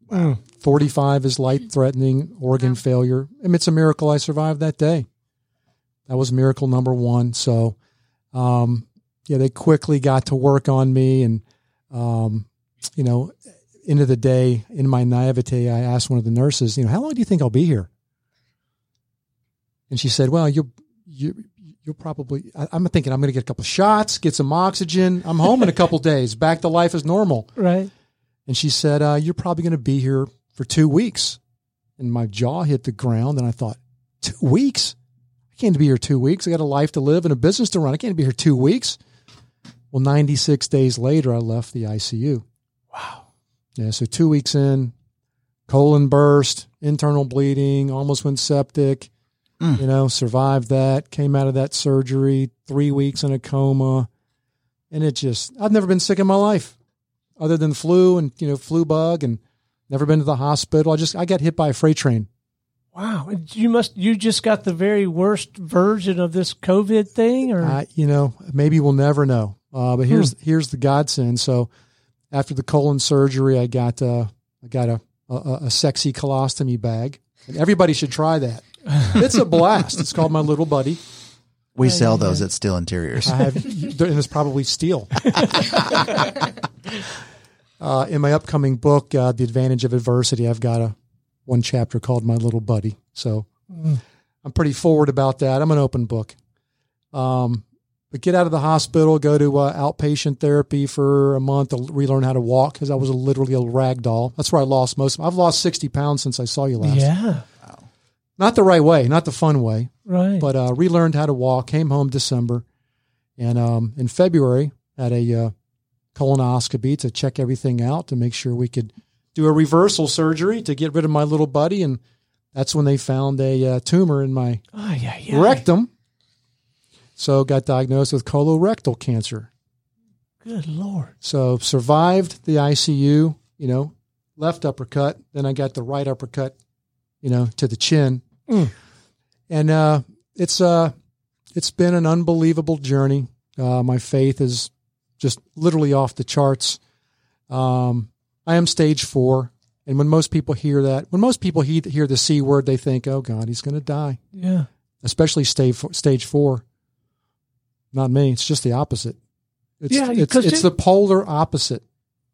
B: Mm.
F: 45 is light threatening organ failure. And it's a miracle I survived that day. That was miracle number one. So, um, yeah, they quickly got to work on me. And, um, you know, end of the day, in my naivete, I asked one of the nurses, you know, how long do you think I'll be here? And she said, well, you'll, you, you'll probably, I, I'm thinking I'm going to get a couple shots, get some oxygen. I'm home in a couple days, back to life as normal.
B: Right.
F: And she said, uh, You're probably going to be here for two weeks. And my jaw hit the ground. And I thought, Two weeks? I can't be here two weeks. I got a life to live and a business to run. I can't be here two weeks. Well, 96 days later, I left the ICU.
B: Wow.
F: Yeah. So two weeks in, colon burst, internal bleeding, almost went septic. You know, survived that, came out of that surgery, three weeks in a coma. And it just, I've never been sick in my life other than flu and, you know, flu bug and never been to the hospital. I just, I got hit by a freight train.
B: Wow. You must, you just got the very worst version of this COVID thing or?
F: I, you know, maybe we'll never know. Uh, but here's, here's the godsend. So after the colon surgery, I got, uh, I got a, a, a sexy colostomy bag and everybody should try that. It's a blast. It's called my little buddy.
C: We sell those at Steele Interiors.
F: I have, and it's probably steel. uh, in my upcoming book, uh, "The Advantage of Adversity," I've got a one chapter called "My Little Buddy." So I'm pretty forward about that. I'm an open book. Um, but get out of the hospital, go to uh, outpatient therapy for a month to relearn how to walk because I was literally a rag doll. That's where I lost most. Of, I've lost 60 pounds since I saw you last.
B: yeah.
F: Not the right way, not the fun way
B: Right.
F: but uh, relearned how to walk. Came home December, and um, in February had a uh, colonoscopy to check everything out to make sure we could do a reversal surgery to get rid of my little buddy. And that's when they found a uh, tumor in my
B: oh, yeah, yeah.
F: rectum. So got diagnosed with colorectal cancer.
B: Good Lord.
F: So survived the ICU. You know, left uppercut. Then I got the right uppercut. You know, to the chin. And uh, it's uh, it's been an unbelievable journey. Uh, my faith is just literally off the charts. Um, I am stage four, and when most people hear that, when most people he- hear the c word, they think, "Oh God, he's going to die."
B: Yeah.
F: Especially stage four, stage four. Not me. It's just the opposite. It's,
B: Yeah,
F: it's, it's
B: it-
F: the polar opposite.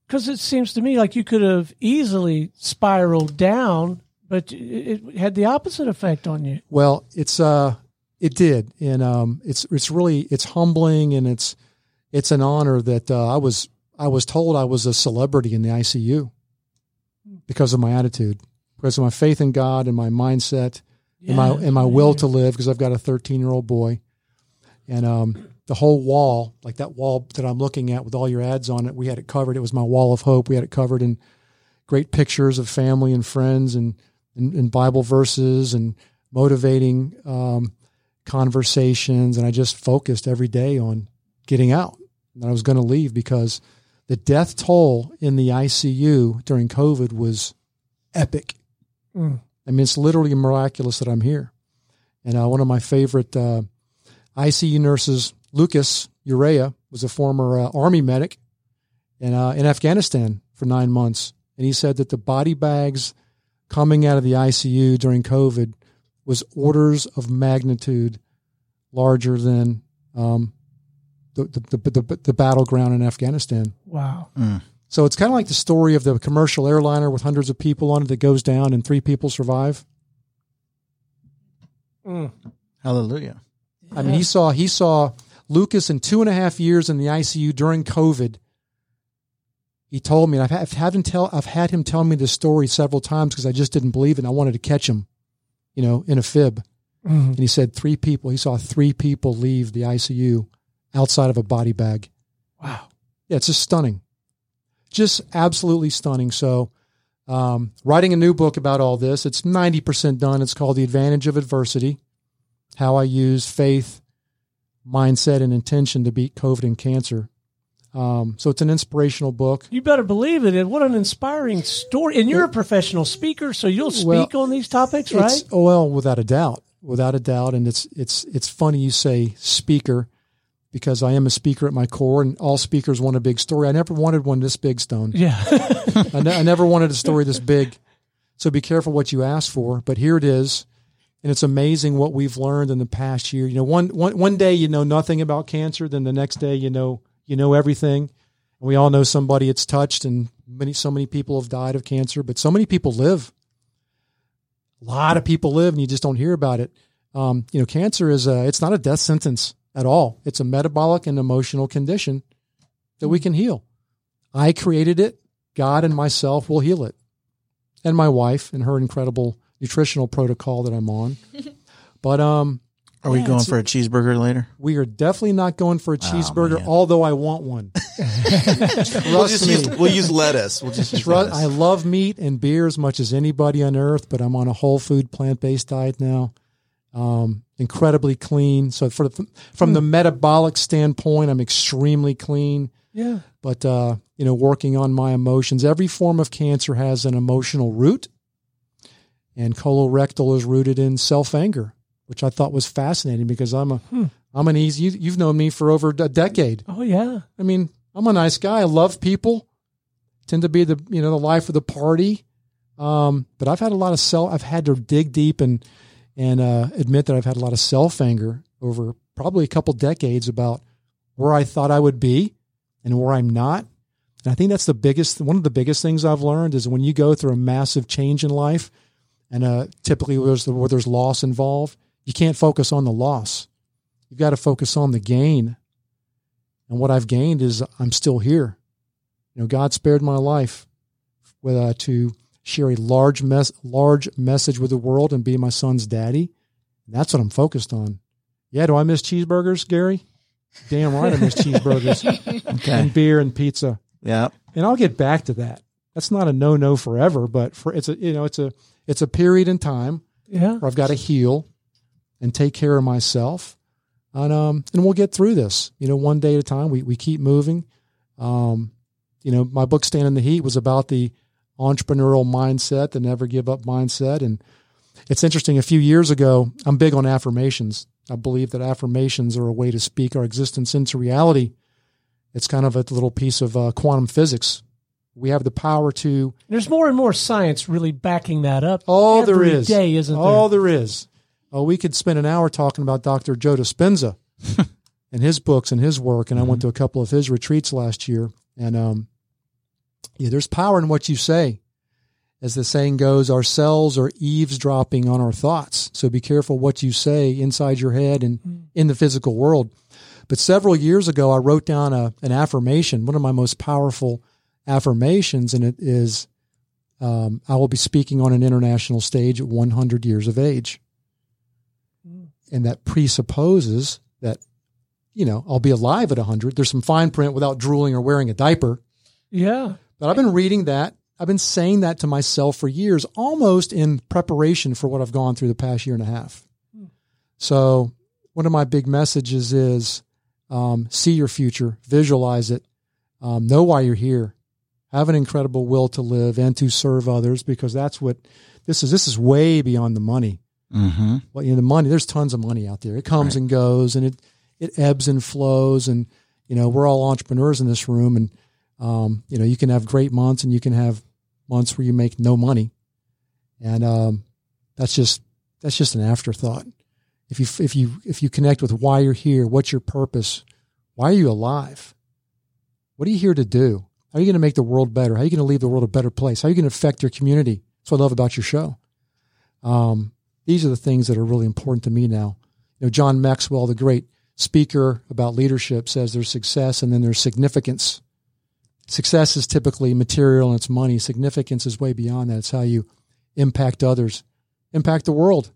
B: Because it seems to me like you could have easily spiraled down, but it, had the opposite effect on you.
F: Well, it's uh, it did, and um, it's it's really it's humbling, and it's it's an honor that uh, I was I was told I was a celebrity in the ICU because of my attitude, because of my faith in God and my mindset, and my and my will to live, because I've got a 13 year old boy, and um, the whole wall, like that wall that I'm looking at with all your ads on it, we had it covered. It was my wall of hope. We had it covered in great pictures of family and friends and and, and Bible verses and motivating um, conversations. And I just focused every day on getting out. And I was going to leave because the death toll in the ICU during COVID was epic.
B: Mm.
F: I mean, it's literally miraculous that I'm here. And uh, one of my favorite uh, ICU nurses Lucas Urea was a former uh, army medic in uh, in Afghanistan for nine months, and he said that the body bags coming out of the ICU during COVID was orders of magnitude larger than um, the, the, the, the, the battleground in Afghanistan.
B: Wow.
F: So it's kind of like the story of the commercial airliner with hundreds of people on it that goes down and three people survive.
C: Hallelujah.
F: I mean, he saw he saw Lucas in two and a half years in the ICU during COVID. He told me, and I've, I've had him tell I've had him tell me this story several times because I just didn't believe it. and I wanted to catch him, you know, in a fib. And he said three people. He saw three people leave the ICU outside of a body bag.
B: Wow.
F: Yeah, it's just stunning, just absolutely stunning. So, um, writing a new book about all this. It's ninety percent done. It's called "The Advantage of Adversity: How I Use Faith, Mindset, and Intention to Beat COVID and Cancer." Um, so it's an inspirational book.
B: You better believe it. And what an inspiring story. And you're a professional speaker, so you'll speak
F: Well,
B: on these topics, right?
F: Oh, well, without a doubt, without a doubt, and it's it's it's funny you say speaker because I am a speaker at my core, and all speakers want a big story. I never wanted one this big, Stone.
B: Yeah.
F: I, ne- I never wanted a story this big. So be careful what you ask for. But here it is. And it's amazing what we've learned in the past year. You know, one, one, one day you know nothing about cancer, then the next day you know you know everything. And we all know somebody it's touched, and many so many people have died of cancer, but so many people live. A lot of people live, and you just don't hear about it. Um, you know, cancer is a, it's not a death sentence at all. It's a metabolic and emotional condition that we can heal. I created it. God and myself will heal it. And my wife and her incredible nutritional protocol that I'm on. But um
C: Are we
F: Yeah,
C: going for a cheeseburger later?
F: we are definitely not going for a cheeseburger,
C: man.
F: although I want one.
G: We'll just
F: me.
G: use we'll use lettuce. We'll just use
F: Trust,
G: lettuce.
F: I love meat and beer as much as anybody on earth, but I'm on a whole food plant based diet now. Um, incredibly clean. So for the, from the metabolic standpoint, I'm extremely clean.
B: yeah.
F: But uh, you know, working on my emotions. Every form of cancer has an emotional root, and colorectal is rooted in self anger, which I thought was fascinating because I'm a am an easy. You, you've known me for over a decade.
B: Oh, yeah.
F: I mean, I'm a nice guy. I love people. Tend to be the you know the life of the party. Um, but I've had a lot of self. I've had to dig deep and and uh, admit that I've had a lot of self anger over probably a couple decades about where I thought I would be and where I'm not. And I think that's the biggest one of the biggest things I've learned is when you go through a massive change in life, and uh, typically where there's, where there's loss involved, you can't focus on the loss. You've got to focus on the gain. And what I've gained is I'm still here. You know, God spared my life with uh, to share a large mess, large message with the world and be my son's daddy. And that's what I'm focused on. Yeah, do I miss cheeseburgers, Gary? Damn right, I miss cheeseburgers
C: Okay.
F: and beer and pizza.
C: Yeah.
F: And I'll get back to that. That's not a no no forever, but for it's a you know it's a it's a period in time
B: Yeah.
F: where I've got to heal and take care of myself. And um and we'll get through this. You know, one day at a time. We we keep moving. Um, you know, my book Stand in the Heat was about the entrepreneurial mindset, the never give up mindset. And it's interesting, a few years ago, I'm big on affirmations. I believe that affirmations are a way to speak our existence into reality. It's kind of a little piece of uh, quantum physics. We have the power to
B: There's more and more science really backing that up.
F: Oh, there is.
B: day, isn't
F: Oh,
B: there?
F: there is. Oh, we could spend an hour talking about Dr. Joe Dispenza and his books and his work. And I went to a couple of his retreats last year. And um, yeah, there's power in what you say. As the saying goes, our cells are eavesdropping on our thoughts. So be careful what you say inside your head and in the physical world. But several years ago, I wrote down a, an affirmation, one of my most powerful affirmations, and it is um, I will be speaking on an international stage at 100 years of age. And that presupposes that, you know, I'll be alive at 100. There's some fine print without drooling or wearing a diaper.
B: Yeah.
F: But I've been reading that. I've been saying that to myself for years, almost in preparation for what I've gone through the past year and a half. So, one of my big messages is um, see your future, visualize it, um, know why you're here, have an incredible will to live and to serve others, because that's what this is. This is way beyond the money.
C: Mm-hmm.
F: Well, you know, the money. There's tons of money out there. It comes and goes, and it it ebbs and flows, and you know we're all entrepreneurs in this room, and um, you know you can have great months and you can have months where you make no money, and um, that's just that's just an afterthought. If you if you if you connect with why you're here, what's your purpose, why are you alive, what are you here to do? How are you going to make the world better? How are you going to leave the world a better place? How are you going to affect your community? That's what I love about your show. Um, these are the things that are really important to me now. You know, John Maxwell, the great speaker about leadership, says there's success and then there's significance. Success is typically material and it's money. Significance is way beyond that. It's how you impact others, impact the world.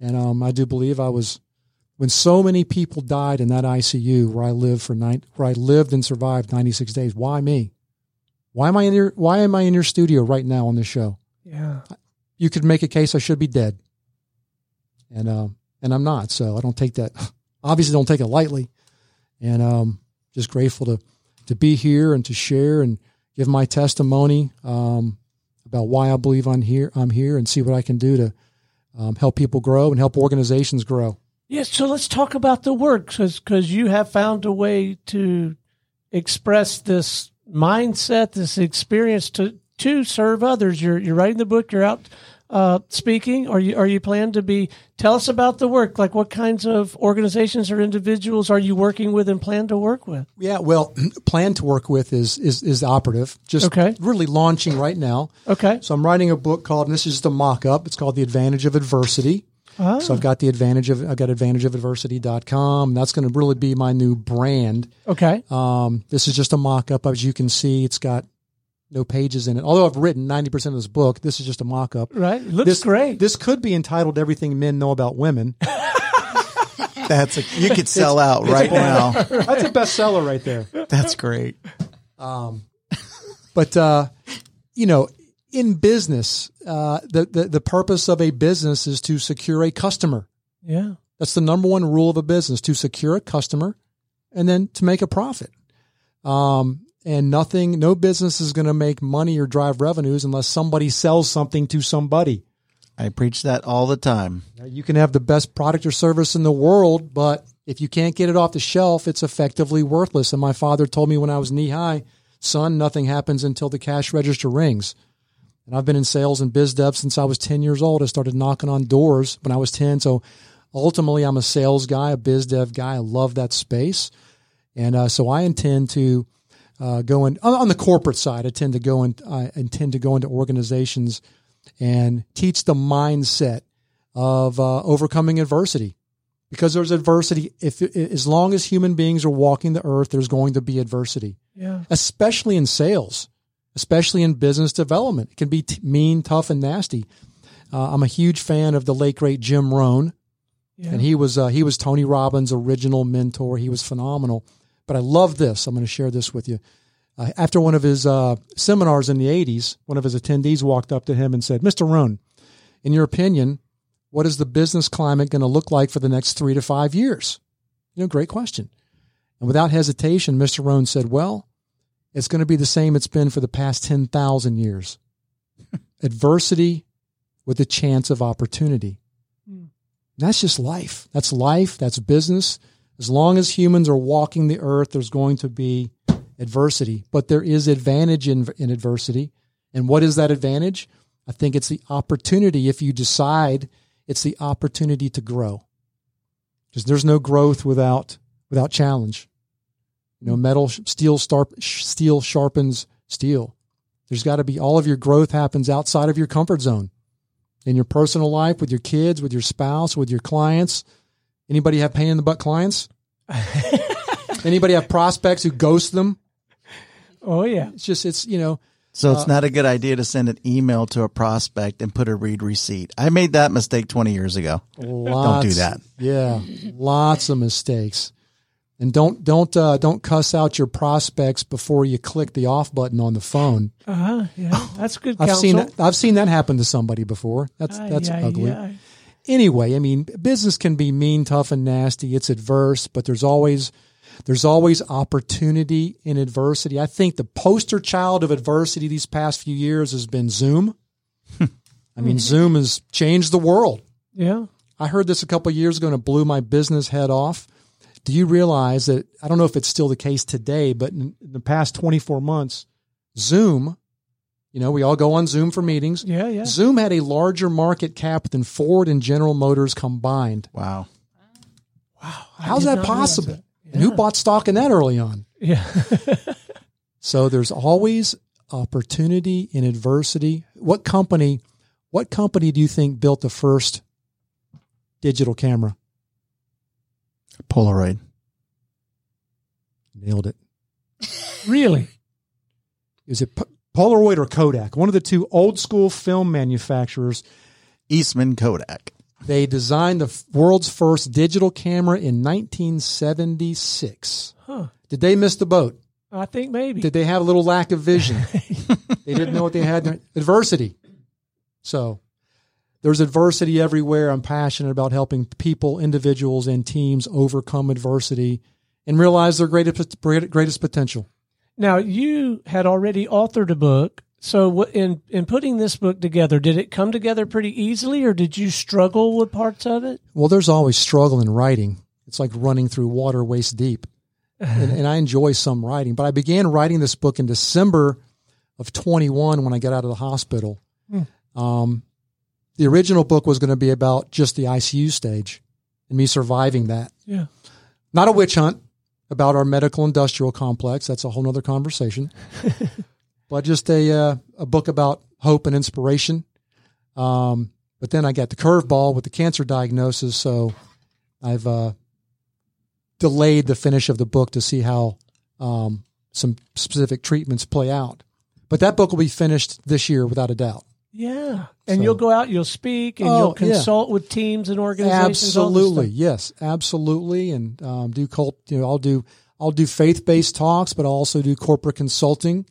F: And um, I do believe I was when so many people died in that ICU where I lived for nine, where I lived and survived 96 days. Why me? Why am I in your Why am I in your studio right now on this show?
B: Yeah.
F: You could make a case I should be dead, and um, and I'm not. So I don't take that. Obviously, don't take it lightly, and um, just grateful to to be here and to share and give my testimony um, about why I believe I'm here. I'm here and see what I can do to um, help people grow and help organizations grow.
B: Yeah, so let's talk about the work because you have found a way to express this mindset, this experience to to serve others. You're you're writing the book. You're out uh, speaking. Are you are you plan to be? Tell us about the work. Like what kinds of organizations or individuals are you working with and plan to work with?
F: Yeah, well, plan to work with is is is operative. Just
B: Okay.
F: really launching right now.
B: Okay.
F: So I'm writing a book called, and this is just a mock up. It's called The Advantage of Adversity.
B: Ah.
F: So I've got the advantage of I've got advantageofadversity.com. That's going to really be my new brand.
B: Okay.
F: Um, this is just a mock up. As you can see, it's got no pages in it. Although I've written 90% of this book, this is just a mock up.
B: Right. It looks
F: This,
B: great.
F: This could be entitled Everything Men Know About Women.
C: That's a, you could sell out right now.
F: That's a bestseller right there.
C: That's great.
F: Um, But uh, you know, in business, uh, the, the the purpose of a business is to secure a customer.
B: yeah.
F: That's the number one rule of a business: to secure a customer, and then to make a profit. Um, and nothing, no business is going to make money or drive revenues unless somebody sells something to somebody.
C: I preach that all the time.
F: Now, You can have the best product or service in the world, but if you can't get it off the shelf, it's effectively worthless. And my father told me when I was knee high, son, nothing happens until the cash register rings. And I've been in sales and biz dev since I was 10 years old. I started knocking on doors when I was 10. So ultimately, I'm a sales guy, a biz dev guy. I love that space. And uh, so I intend to uh, go in on on the corporate side. I tend to go in, I intend to go into organizations and teach the mindset of uh, overcoming adversity because there's adversity if as long as human beings are walking the earth there's going to be adversity
B: Yeah.
F: especially in sales especially in business development it can be t- mean tough and nasty uh, i'm a huge fan of the late great jim rohn
B: Yeah.
F: and he was uh, he was tony robbins original mentor he was phenomenal but i love this i'm going to share this with you uh, after one of his uh, seminars in the 80s one of his attendees walked up to him and said mr rohn in your opinion what is the business climate going to look like for the next three to five years? You know, great question. And without hesitation, Mr. Rohn said, well, it's going to be the same it's been for the past 10,000 years. Adversity with a chance of opportunity. That's just life. That's life. That's business. As long as humans are walking the earth, there's going to be adversity, but there is advantage in, in adversity. And what is that advantage? I think it's the opportunity if you decide it's the opportunity to grow. Because there's no growth without without challenge. You know, metal steel star, steel sharpens steel. There's got to be all of your growth happens outside of your comfort zone. In your personal life, with your kids, with your spouse, with your clients. Anybody have pain in the butt clients? Anybody have prospects who ghost them?
B: Oh yeah.
F: It's just it's you know
C: So it's not a good idea to send an email to a prospect and put a read receipt. I made that mistake 20 years ago.
F: Lots,
C: do that.
F: Yeah, lots of mistakes, and don't don't uh, don't cuss out your prospects before you click the off button on the phone.
B: Uh huh. Yeah. That's good.
F: I've
B: counsel.
F: seen that. I've seen that happen to somebody before. That's
B: Aye,
F: that's
B: aye,
F: ugly.
B: aye.
F: Anyway, I mean, business can be mean, tough, and nasty. It's adverse, but there's always there's always opportunity in adversity. I think the poster child of adversity these past few years has been Zoom. Hmm. I mean, Zoom has changed the world.
B: Yeah.
F: I heard this a couple of years ago and it blew my business head off. do you realize that I don't know if it's still the case today, but in, in the past 24 months, Zoom, you know, we all go on Zoom for meetings.
B: Yeah, yeah.
F: Zoom had a larger market cap than Ford and General Motors combined.
C: Wow.
F: Wow.
B: How's
F: that possible?
B: that.
F: And who bought stock in that early on?
B: Yeah.
F: So there's always opportunity in adversity. What company, what company do you think built the first digital camera?
C: Polaroid.
F: Nailed it.
B: really?
F: Is it P- Polaroid or Kodak? One of the two old school film manufacturers.
C: Eastman Kodak.
F: They designed the f- world's first digital camera in 1976.
B: Huh.
F: Did they miss the boat?
B: I think maybe.
F: Did they have a little lack of vision? they didn't know what they had. Adversity. So there's adversity everywhere. I'm passionate about helping people, individuals, and teams overcome adversity and realize their greatest greatest potential.
B: Now you had already authored a book. So in in putting this book together, did it come together pretty easily, or did you struggle with parts of it?
F: Well, there's always struggle in writing. It's like running through water waist deep. And, and I enjoy some writing, but I began writing this book in December of 21 when I got out of the hospital. Um, the original book was going to be about just the ICU stage and me surviving that.
B: Yeah.
F: Not a witch hunt about our medical industrial complex. That's a whole nother conversation. but just a uh, a book about hope and inspiration. Um, but then I got the curveball with the cancer diagnosis, so I've uh, delayed the finish of the book to see how um, some specific treatments play out. But that book will be finished this year without a doubt.
B: Yeah. And
F: So-
B: you'll go out, you'll speak, and
F: Oh,
B: you'll
F: yeah.
B: consult with teams and organizations.
F: Absolutely, yes, absolutely, and um, do cult. You know, I'll do I'll do faith based talks, but I'll also do corporate consulting,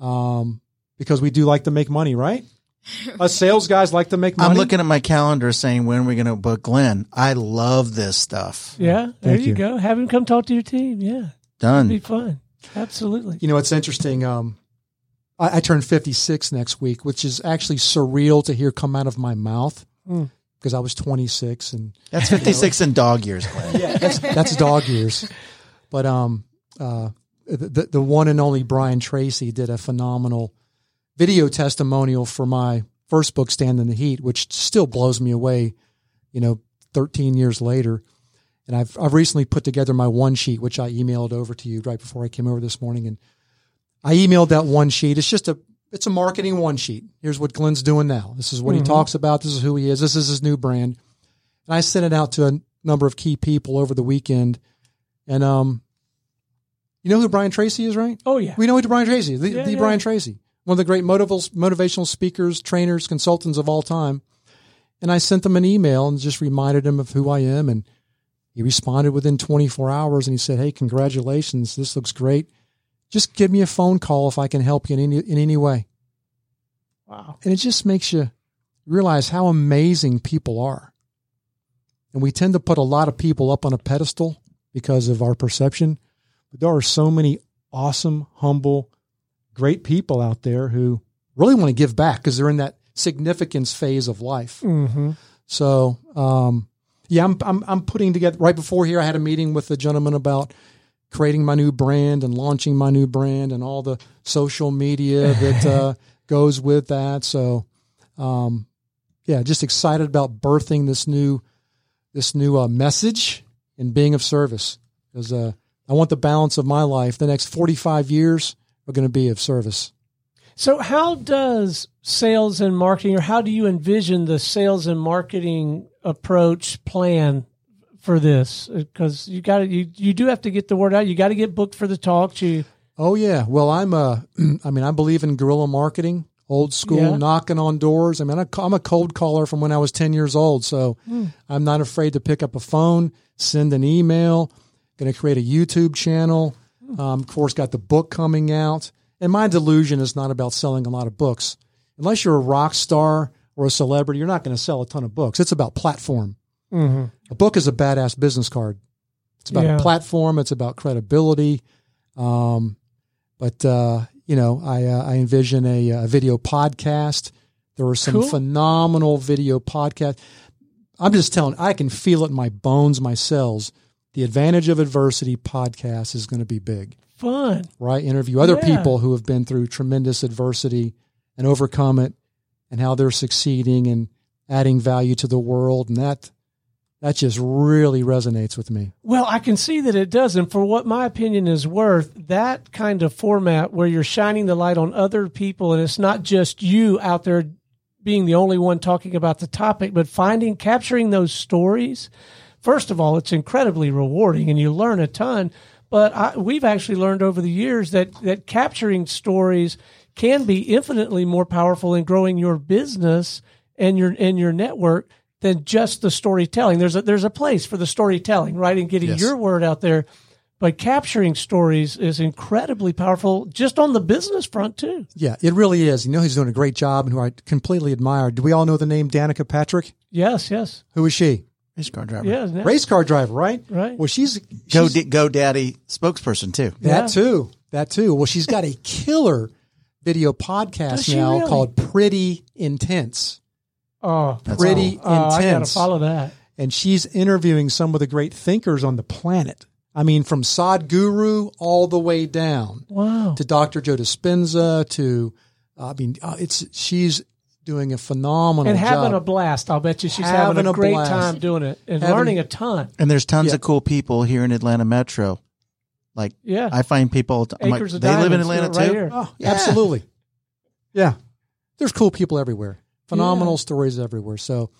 F: um, because we do like to make money, right? Us sales guys like to make money.
C: I'm looking at my calendar saying when are we going to book Glenn. I love this stuff.
B: Yeah. There you,
F: you.
B: go. Have him come talk to your team. Yeah.
C: Done.
B: Be fun. Absolutely.
F: You know, it's interesting. Um, I, I turn 56 next week, which is actually surreal to hear come out of my mouth
B: Mm.
F: because I was 26 and
C: That's 56 in dog years, Glenn.
F: yeah, that's that's dog years. But um, uh, the the one and only Brian Tracy did a phenomenal video testimonial for my first book, Stand in the Heat, which still blows me away. You know, 13 years later, and I've I've recently put together my one sheet, which I emailed over to you right before I came over this morning, and I emailed that one sheet. It's just a it's a marketing one sheet. Here's what Glenn's doing now. This is what he talks about. This is who he is. This is his new brand. And I sent it out to a number of key people over the weekend. And um, you know who Brian Tracy is, right?
B: Oh, yeah.
F: We know who Brian Tracy is. The,
B: Yeah,
F: the
B: yeah.
F: Brian Tracy, one of the great motivational motivational speakers, trainers, consultants of all time. And I sent him an email and just reminded him of who I am. And he responded within 24 hours and he said, Hey, congratulations. This looks great. Just give me a phone call if I can help you in any, in any way.
B: Wow.
F: And it just makes you realize how amazing people are. And we tend to put a lot of people up on a pedestal because of our perception. But there are so many awesome, humble, great people out there who really want to give back because they're in that significance phase of life.
B: Mm-hmm.
F: So, um, yeah, I'm, I'm, I'm putting together right before here. I had a meeting with a gentleman about creating my new brand and launching my new brand and all the social media that uh, goes with that. So, um, yeah, just excited about birthing this new this new uh, message and being of service because uh, I want the balance of my life. The next 45 years are going to be of service.
B: So, how does sales and marketing, or how do you envision the sales and marketing approach plan for this? Because you got to, you, you do have to get the word out. You got to get booked for the talks. You,
F: Oh yeah. Well, I'm a. I mean, I believe in guerrilla marketing, old school,
B: Yeah.
F: knocking on doors. I mean, I- I'm a cold caller from when I was 10 years old, so
B: Hmm.
F: I'm not afraid to pick up a phone, send an email. Going to create a YouTube channel.
B: Hmm.
F: Um, of course, got the book coming out, and my delusion is not about selling a lot of books. Unless you're a rock star or a celebrity, you're not going to sell a ton of books. It's about platform.
B: Mhm.
F: A book is a badass business card. It's about
B: Yeah.
F: a platform. It's about credibility. Um, but uh, you know, I uh, I envision a, a video podcast. There are some
B: Cool.
F: phenomenal video podcasts. I'm just telling. I can feel it in my bones, my cells. the Advantage of Adversity podcast is going to be big,
B: Fun.
F: right? Interview other
B: Yeah.
F: people who have been through tremendous adversity and overcome it and how they're succeeding and adding value to the world. And that, that just really resonates with me.
B: Well, I can see that it does. And for what my opinion is worth, that kind of format where you're shining the light on other people and it's not just you out there being the only one talking about the topic, but finding, capturing those stories. First of all, it's incredibly rewarding and you learn a ton. But I, we've actually learned over the years that, that capturing stories can be infinitely more powerful in growing your business and your, and your network than just the storytelling. There's a, there's a place for the storytelling, right? And getting
F: Yes.
B: your word out there. But capturing stories is incredibly powerful just on the business front too.
F: Yeah, it really is. You know, he's doing a great job and who I completely admire. Do we all know the name Danica Patrick?
B: Yes, yes.
F: Who is she?
C: Race car driver.
B: Yes. yeah.
F: Race car driver, right?
B: Right.
F: Well, she's,
C: Go,
F: she's
C: D- Go Daddy spokesperson too.
F: that
B: Yeah.
F: too. That too. Well, she's got a killer video podcast
B: she
F: now
B: really?
F: called Pretty Intense.
B: Oh,
F: Pretty
B: oh, I got to
F: intense.
B: follow that.
F: and she's interviewing some of the great thinkers on the planet. I mean, from Sadhguru all the way down
B: Wow.
F: to Dr. Joe Dispenza to, I mean, uh, it's she's doing a phenomenal
B: And having
F: job.
B: a blast. I'll bet you she's having,
F: Having
B: a
F: a
B: great
F: blast.
B: time doing it and
F: Having-
B: learning a ton.
C: And there's tons
F: Yeah.
C: of cool people here in Atlanta Metro. Like
B: Yeah.
C: I find people. I'm like,
B: Acres of
C: they live in Atlanta
B: right
C: too.
B: here.
F: oh,
C: Yeah.
F: absolutely, yeah. There's cool people everywhere. Phenomenal stories everywhere. So,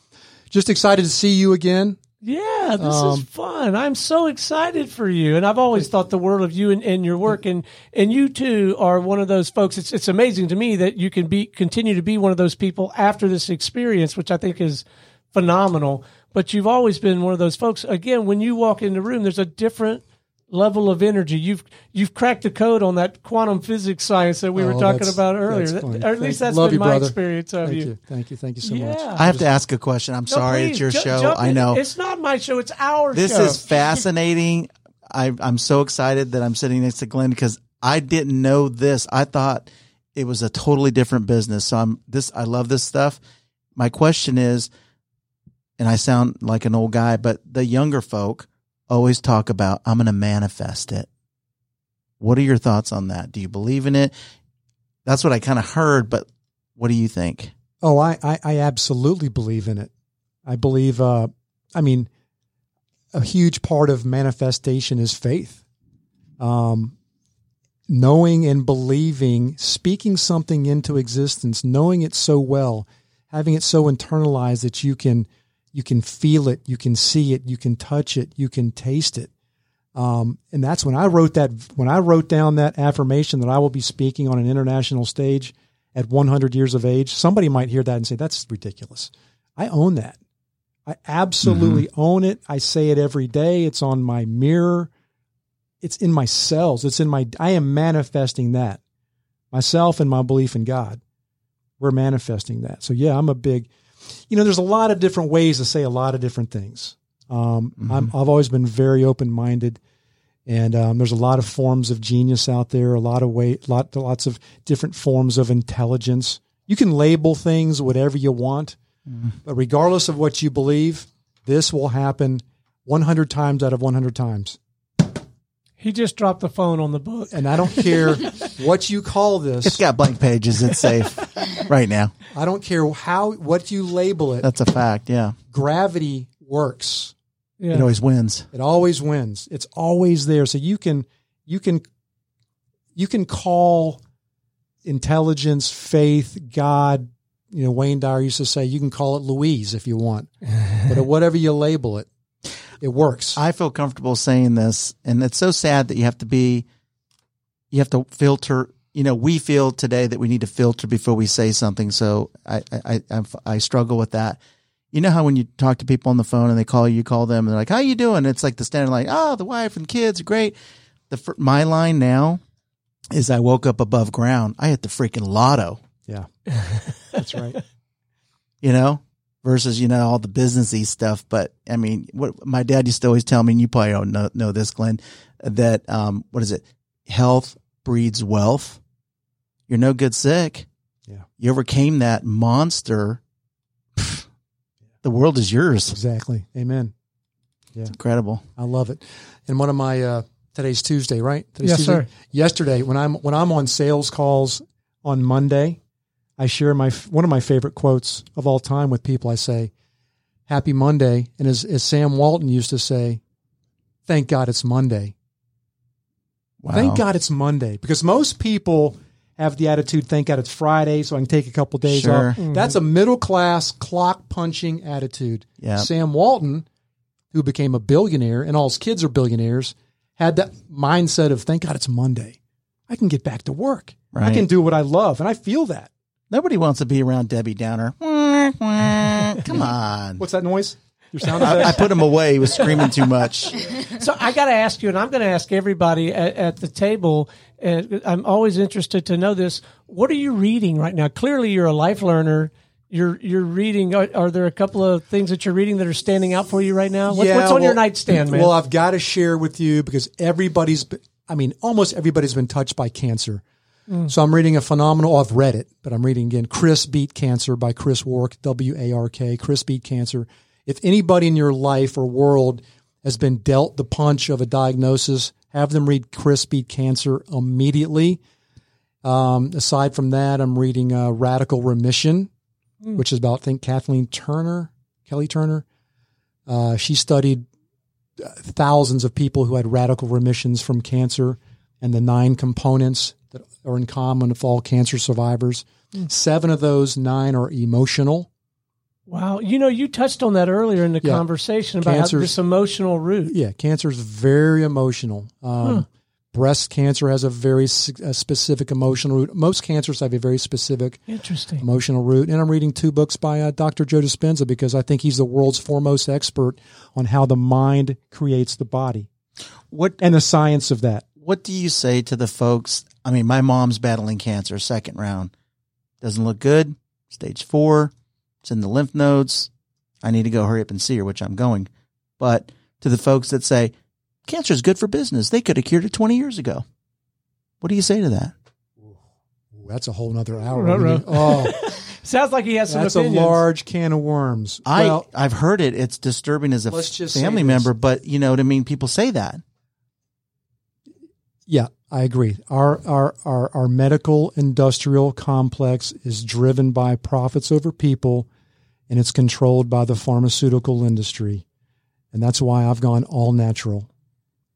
F: just excited to see you again.
B: Yeah, this is
F: Um,
B: fun. I'm so excited for you. And I've always thought the world of you and, and your work and, and you too are one of those folks. It's it's amazing to me that you can be continue to be one of those people after this experience, which I think is phenomenal. But you've always been one of those folks. Again, when you walk in the room, there's a different level of energy. You've you've cracked the code on that quantum physics science that we were
F: Oh,
B: talking about earlier.
F: that's funny.
B: Or at least
F: Thank-
B: that's
F: love
B: been
F: you,
B: my
F: brother.
B: experience of
F: Thank
B: you.
F: you, thank you, thank you so much.
C: I have to ask a question. I'm
B: No,
C: sorry,
B: please,
C: it's your
B: ju-
C: show.
B: jump
C: I
B: in.
C: know.
B: It's not my show. It's our
C: This
B: show.
C: This is fascinating. I, I'm so excited that I'm sitting next to Glenn because I didn't know this. I thought it was a totally different business. So I'm this. I love this stuff. My question is, and I sound like an old guy, but the younger folk always talk about I'm going to manifest it. What are your thoughts on that? Do you believe in it? That's what I kind of heard, but what do you think?
F: Oh, I, I, I absolutely believe in it. I believe, uh, I mean, a huge part of manifestation is faith. Um, knowing and believing, speaking something into existence, knowing it so well, having it so internalized that you can, you can feel it, you can see it, you can touch it, you can taste it. Um, and that's when I wrote that, when I wrote down that affirmation that I will be speaking on an international stage at 100 years of age, somebody might hear that and say, that's ridiculous. I own that. I absolutely own it. I say it every day. It's on my mirror. It's in my cells. It's in my, I am manifesting that. Myself and my belief in God. We're manifesting that. So yeah, I'm a big, you know, there's a lot of different ways to say a lot of different things. Um, I'm, I've always been very open minded, and um, there's a lot of forms of genius out there. A lot of way, lot, lots of different forms of intelligence. You can label things whatever you want, but regardless of what you believe, this will happen 100 times out of 100 times.
B: He just dropped the phone on the book.
F: And I don't care what you call this.
C: It's got blank pages. It's safe right now.
F: I don't care how what you label it.
C: That's a fact. Yeah.
F: Gravity works.
B: Yeah.
C: It always wins.
F: It always wins. It's always there. So you can you can you can call intelligence, faith, God. You know, Wayne Dyer used to say you can call it Louise if you want, but whatever you label it, it works.
C: I feel comfortable saying this, and it's so sad that you have to be, you have to filter. You know, we feel today that we need to filter before we say something. So I, I, I, I struggle with that. You know how when you talk to people on the phone and they call you, you call them, and they're like, "How you doing?" It's like the standard line, "Oh, the wife and kids are great." The my line now is, "I woke up above ground. I hit the freaking lotto."
F: yeah, that's right.
C: you know, versus, you know, all the businessy stuff. But I mean, what my dad used to always tell me, and you probably don't know, know this, Glenn, that, um, what is it? Health breeds wealth. You're no good sick.
F: Yeah.
C: You overcame that monster. Pff, The world is yours.
F: Exactly. Amen.
C: Yeah incredible.
F: I love it. And one of my uh, today's Tuesday, right? Today's
B: Yes,
F: Tuesday.
B: sir.
F: Yesterday, when I'm when I'm on sales calls on Monday, I share my one of my favorite quotes of all time with people. I say, "Happy Monday," and as, as Sam Walton used to say, "Thank God it's Monday."
C: Wow.
F: Thank God it's Monday because most people have the attitude, "Thank God it's Friday, so I can take a couple days
C: Sure.
F: off." Mm-hmm. That's a middle class clock punching attitude.
C: Yeah.
F: Sam Walton, who became a billionaire, and all his kids are billionaires, had that mindset of, "Thank God it's Monday. I can get back to work. I can do what I love," and I feel that.
C: Nobody wants to be around Debbie Downer. Come on.
F: What's that noise? Your sound
C: I, I put him away. He was screaming too much.
B: So I got to ask you, and I'm going to ask everybody at, at the table. And I'm always interested to know this. What are you reading right now? Clearly, you're a life learner. You're you're reading. Are, are there a couple of things that you're reading that are standing out for you right now? What's,
F: Yeah,
B: what's on your nightstand, man?
F: Well, I've got to share with you because everybody's, been- I mean, almost everybody's been touched by cancer. So I'm reading a phenomenal, I've read it, but I'm reading again, Chris Beat Cancer by Chris Wark, W A R K, Chris Beat Cancer. If anybody in your life or world has been dealt the punch of a diagnosis, have them read Chris Beat Cancer immediately. Um, aside from that, I'm reading uh, Radical Remission, which is about, I think, Kathleen Turner, Kelly Turner. Uh, she studied uh, thousands of people who had radical remissions from cancer and the nine components are in common with all cancer survivors. Seven of those nine are emotional.
B: wow, you know, you touched on that earlier in the
F: Yeah.
B: conversation about how
F: Cancer's-
B: this emotional root.
F: Yeah, cancer is very emotional. Um, Breast cancer has a very s- a specific emotional root. Most cancers have a very specific
B: Interesting.
F: emotional root. And I'm reading two books by uh, Dr. Joe Dispenza because I think he's the world's foremost expert on how the mind creates the body
C: What
F: and the science of that.
C: What do you say to the folks? I mean, my mom's battling cancer, second round. Doesn't look good. Stage four. It's in the lymph nodes. I need to go hurry up and see her, which I'm going. But to the folks that say cancer is good for business, they could have cured it 20 years ago. What do you say to that?
F: Ooh, That's a whole nother hour.
B: Ruh-roh.
F: Oh,
B: Sounds like he has some
F: that's
B: opinions.
F: a large can of worms.
C: I
F: well,
C: I've heard it. It's disturbing as a
F: Let's just say
C: family member, but you know what I mean. People say that.
F: yeah, I agree. Our, our our our medical industrial complex is driven by profits over people, and it's controlled by the pharmaceutical industry, and that's why I've gone all natural.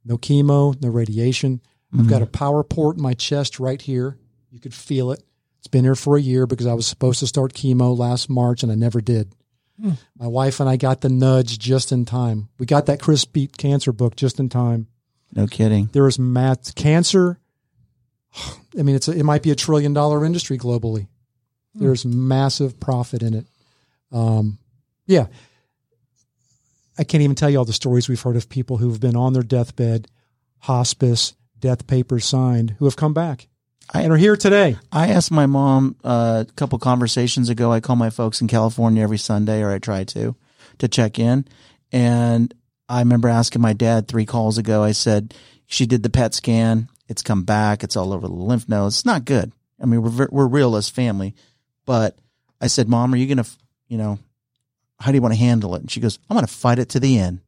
F: No chemo, no radiation. I've got a mm-hmm. power port in my chest right here. You could feel it. It's been here for a year because I was supposed to start chemo last March and I never did. Hmm. My wife and I got the nudge just in time. We got that Chris Beat Cancer book just in time.
C: No kidding.
F: There is math cancer. I mean, it's a, it might be a trillion dollar industry globally. There's massive profit in it. Um, yeah, I can't even tell you all the stories we've heard of people who've been on their deathbed, hospice, death papers signed, who have come back
C: I-
F: and are here today.
C: I asked my mom uh, a couple conversations ago. I call my folks in California every Sunday, or I try to, to check in. And I remember asking my dad three calls ago. I said she did the PET scan. It's come back. It's all over the lymph nodes. It's not good. I mean, we're we're real as family, but I said, Mom, are you gonna, you know, how do you want to handle it? And she goes, I'm gonna fight it to the end.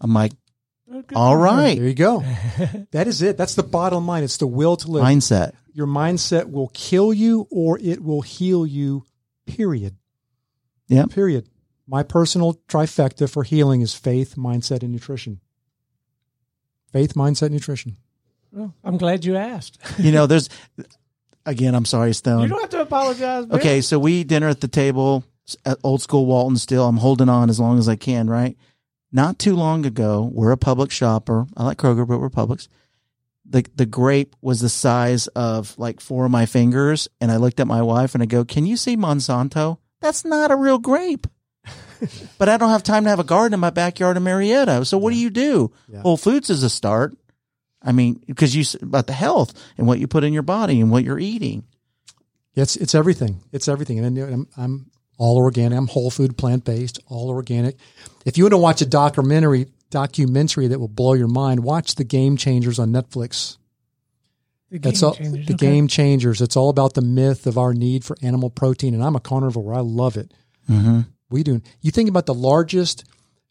C: I'm like,
B: Oh, good
C: all
B: for her.
C: right,
F: There you go. that is it. That's the bottom line. It's the will to live.
C: mindset.
F: Your mindset will kill you or it will heal you. Period.
C: Yeah.
F: Period. My personal trifecta for healing is faith, mindset, and nutrition. Faith, mindset, nutrition.
B: Well, I'm glad you asked.
C: You know, there's again. I'm sorry, Stone.
B: you don't have to apologize. man.
C: Okay, so we eat dinner at the table, at old school Walton still. I'm holding on as long as I can, right? Not too long ago, we're a public shopper. I like Kroger, but we're Publix. The the grape was the size of like four of my fingers, and I looked at my wife and I go, "Can you see Monsanto? That's not a real grape." but I don't have time to have a garden in my backyard in Marietta. So what do you do?
F: Yeah.
C: Whole Foods is a start. I mean, because you s- about the health and what you put in your body and what you're eating.
F: It's it's everything. It's everything. And then I'm, I'm all organic. I'm whole food, plant based, all organic. If you want to watch a documentary documentary that will blow your mind, watch The Game Changers on Netflix.
B: The
F: That's
B: game
F: all.
B: changers,
F: The
B: okay.
F: Game Changers. It's all about the myth of our need for animal protein. And I'm a carnivore. I love it.
C: Mm-hmm.
F: We do. You think about the largest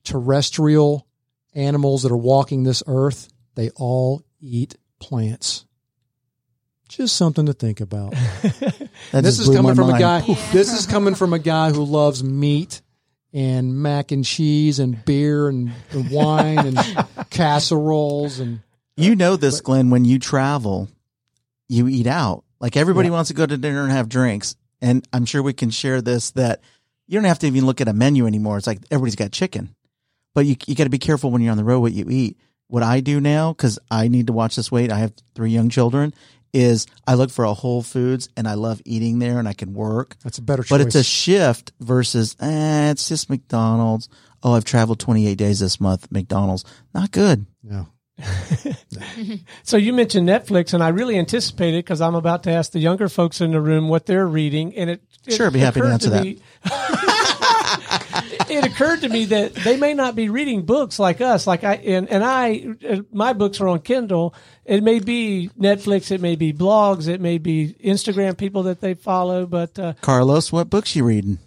F: terrestrial animals that are walking this earth, they all eat plants. Just something to think about.
C: That
F: this
C: just
F: is
C: blew
F: coming
C: my
F: from a
C: mind.
F: guy. This is coming from a guy who loves meat and mac and cheese and beer and, and wine and casseroles and
C: You know this, Glenn. When you travel, you eat out. Like everybody
F: Yeah.
C: wants to go to dinner and have drinks, and I'm sure we can share this that you don't have to even look at a menu anymore. It's like everybody's got chicken, but you you got to be careful when you're on the road what you eat. What I do now, because I need to watch this weight, I have three young children, is I look for a Whole Foods, and I love eating there, and I can work.
F: that's a better choice.
C: But it's a shift versus, eh, it's just McDonald's. Oh, I've traveled 28 days this month. McDonald's, not good.
F: no.
B: So you mentioned Netflix, and I really anticipated because I'm about to ask the younger folks in the room what they're reading, and it, it
C: Sure, I'd be happy to answer that.
B: me- it occurred to me that they may not be reading books like us. Like I and and I, uh, my books are on Kindle. It may be Netflix, it may be blogs, it may be Instagram people that they follow, but uh,
C: Carlos, what books you reading?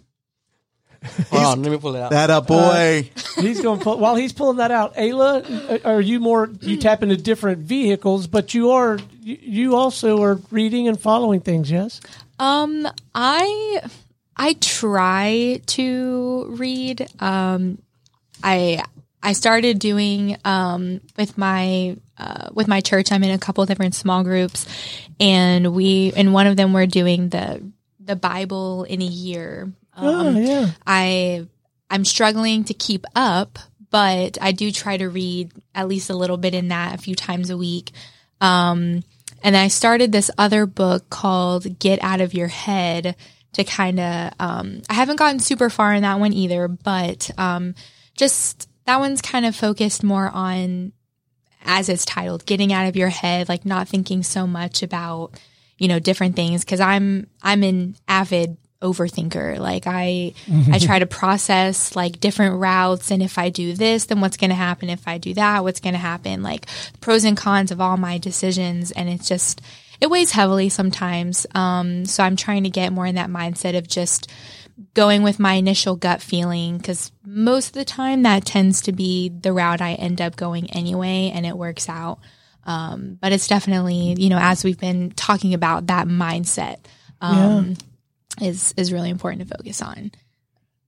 E: Hold on, let me pull it out.
C: That up, boy.
B: he's going to pull, while he's pulling that out. Ayla, uh, are you more you tap into different vehicles, but you are you, you also are reading and following things, yes?
D: Um, I I try to read. Um, I I started doing um with my uh, with my church. I'm in a couple different small groups, and we in one of them we're doing the the Bible in a year. Um,
B: oh, yeah.
D: I I'm struggling to keep up, but I do try to read at least a little bit in that a few times a week. Um, and I started this other book called Get Out of Your Head to kind of um, I haven't gotten super far in that one either, but um, just that one's kind of focused more on as it's titled, getting out of your head, like not thinking so much about you know different things because I'm I'm an avid overthinker. Like i i try to process like different routes and if i do this then what's going to happen? If i do that what's going to happen? Like pros and cons of all my decisions and it's just it weighs heavily sometimes. Um so i'm trying to get more in that mindset of just going with my initial gut feeling because most of the time that tends to be the route i end up going anyway and it works out. Um, but it's definitely you know as we've been talking about that mindset. Um, is is really important to focus on.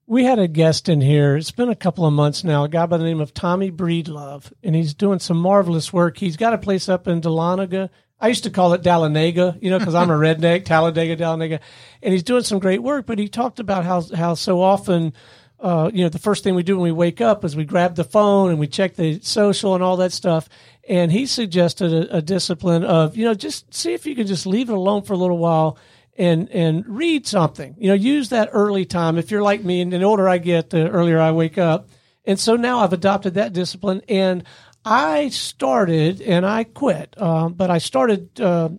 B: We had a guest in here. It's been a couple of months now. A guy by the name of Tommy Breedlove, and he's doing some marvelous work. He's got a place up in Dahlonega. I used to call it Dahlonega, you know, because I'm a redneck, Talladega, Dahlonega, and he's doing some great work. But he talked about how how so often, uh, you know, the first thing we do when we wake up is we grab the phone and we check the social and all that stuff. And he suggested a, a discipline of, you know, just see if you can just leave it alone for a little while and and read something. You know, use that early time. If you're like me, and the older I get, the earlier I wake up. And so now I've adopted that discipline, and I started and I quit. Um, but I started. Uh,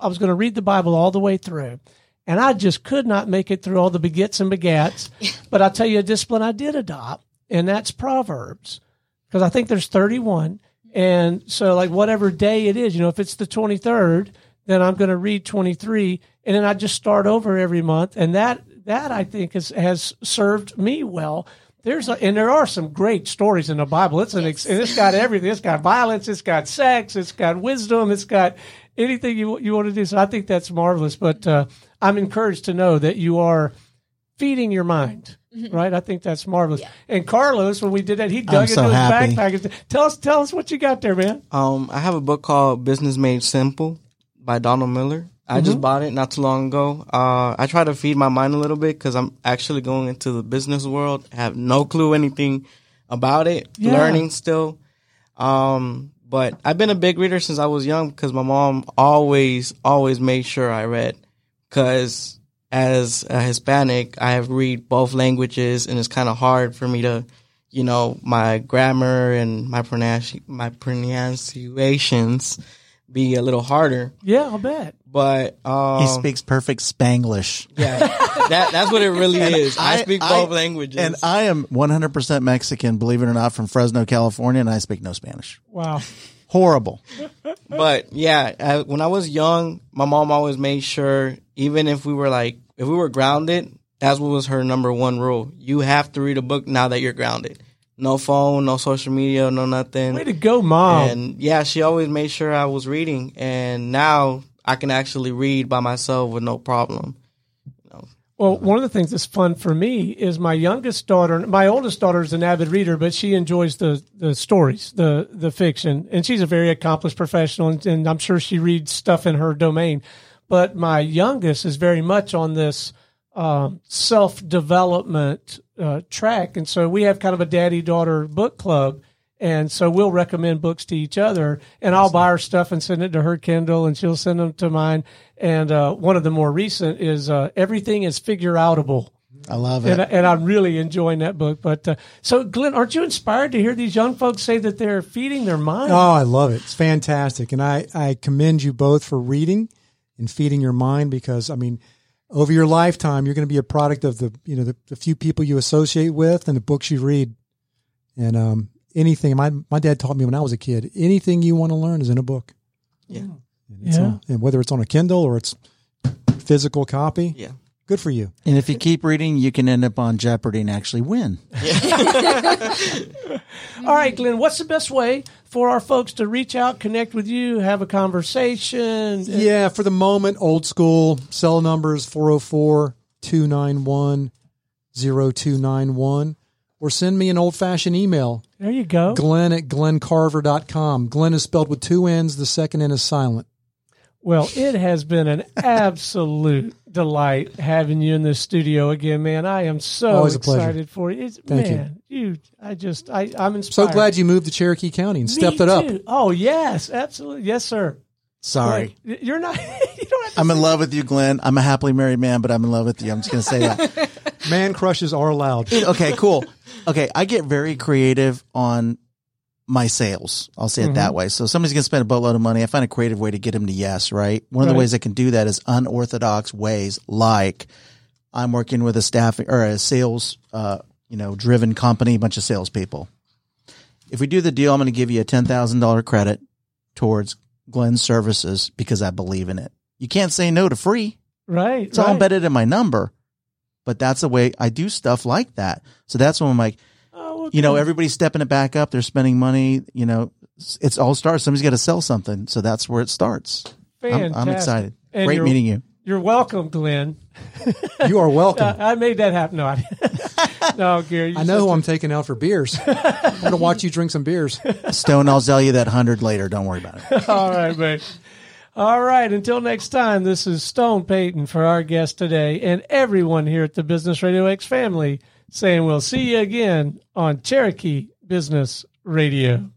B: I was going to read the Bible all the way through, and I just could not make it through all the begets and begats. but I'll tell you a discipline I did adopt, and that's Proverbs, because I think there's 31. And so, like, whatever day it is, you know, if it's the 23rd, then I'm going to read 23 and then I just start over every month. And that, that I think is, has served me well. There's a, and there are some great stories in the Bible. It's an, ex, and it's got everything. It's got violence. It's got sex. It's got wisdom. It's got anything you, you want to do. So I think that's marvelous. But, uh, I'm encouraged to know that you are feeding your mind. Right, I think that's marvelous. And Carlos, when we did that, he dug into
C: so
B: his
C: happy.
B: backpack. and Tell us, tell us what you got there, man.
E: Um, I have a book called Business Made Simple by Donald Miller. I just bought it not too long ago. Uh, I try to feed my mind a little bit because I'm actually going into the business world. I have no clue anything about it.
B: Yeah.
E: Learning still. Um, but I've been a big reader since I was young because my mom always, always made sure I read. Because as a Hispanic, I have read both languages, and it's kind of hard for me to, you know, my grammar and my pronunci- my pronunciations be a little harder.
B: Yeah, I'll bet.
E: But um,
C: he speaks perfect Spanglish.
E: yeah, that that's what it really is. I,
C: I-
E: speak
C: I-
E: both languages,
C: And I am 100% Mexican, believe it or not, from Fresno, California, and I speak no Spanish.
B: Wow.
C: Horrible.
E: But yeah, I, when I was young, my mom always made sure, even if we were like, if we were grounded, that's what was her number one rule. You have to read a book now that you're grounded. No phone, no social media, no nothing.
B: Way to go, mom.
E: And yeah, she always made sure I was reading. And now I can actually read by myself with no problem.
B: Well, one of the things that's fun for me is my youngest daughter. My oldest daughter is an avid reader, but she enjoys the the stories, the the fiction, and she's a very accomplished professional, and, and I'm sure she reads stuff in her domain. But my youngest is very much on this um, self development uh, track, and so we have kind of a daddy daughter book club. And so we'll recommend books to each other, and I'll buy her stuff and send it to her Kindle, and she'll send them to mine. And uh, one of the more recent is uh, Everything is Figure Outable.
C: I love it.
B: And, and I'm really enjoying that book. But uh, so, Glenn, aren't you inspired to hear these young folks say that they're feeding their mind?
F: Oh, I love it. It's fantastic. And I, I commend you both for reading and feeding your mind because, I mean, over your lifetime, you're going to be a product of the, you know, the, the few people you associate with and the books you read. And um, anything, my, my dad taught me when I was a kid, anything you want to learn is in a book.
E: Yeah.
F: And, it's
B: Yeah.
F: on- and whether it's on a Kindle or it's physical copy,
E: Yeah.
F: Good for you.
C: and if you keep reading, you can end up on Jeopardy and actually win.
B: All right, Glenn, what's the best way for our folks to reach out, connect with you, have a conversation?
F: Yeah, for the moment, old school cell numbers 404 291 0291 or send me an old fashioned email,
B: There you go.
F: glenn at glenncarver.com. Glenn is spelled with two N's, the second N is silent.
B: Well, it has been an absolute delight having you in the studio again, man. I am so
F: Always a pleasure.
B: excited for you. It's,
F: Thank you.
B: man, you. I just, I, I'm inspired.
F: So glad you moved to Cherokee County and
B: Me
F: stepped it up.
B: too. Oh yes, absolutely, yes, sir.
C: Sorry.
B: Like, you're not. you don't have to
C: I'm in love with you, Glenn. I'm a happily married man, but I'm in love with you. I'm just going to say that.
F: Man crushes are allowed.
C: okay, cool. Okay, I get very creative on my sales. I'll say it that way. So somebody's going to spend a boatload of money. I find a creative way to get them to yes, right? One of the ways I can do that is unorthodox ways, like I'm working with a staff or a sales, uh, you know, driven company, a bunch of salespeople. If we do the deal, I'm going to give you a ten thousand dollar credit towards Glenn's services because I believe in it. You can't say no to free.
B: right.
C: It's all embedded in my number. But that's the way I do stuff like that. So that's when I'm like, You know, everybody's stepping it back up. They're spending money. You know, it's- it's all starts. Somebody's got to sell something. So that's where it starts. I'm, I'm excited.
B: And
C: Great meeting you.
B: You're welcome, Glenn.
F: You are welcome.
B: Uh, I made that happen. No, I, no, Gary.
F: I know
B: such
F: who
B: a-
F: I'm taking out for beers. I'm going to watch you drink some beers.
C: Stone, I'll sell you that hundred later. Don't worry about it.
B: All right, mate. All right. Until next time, this is Stone Payton for our guest today and everyone here at the Business RadioX family saying we'll see you again on Cherokee Business Radio.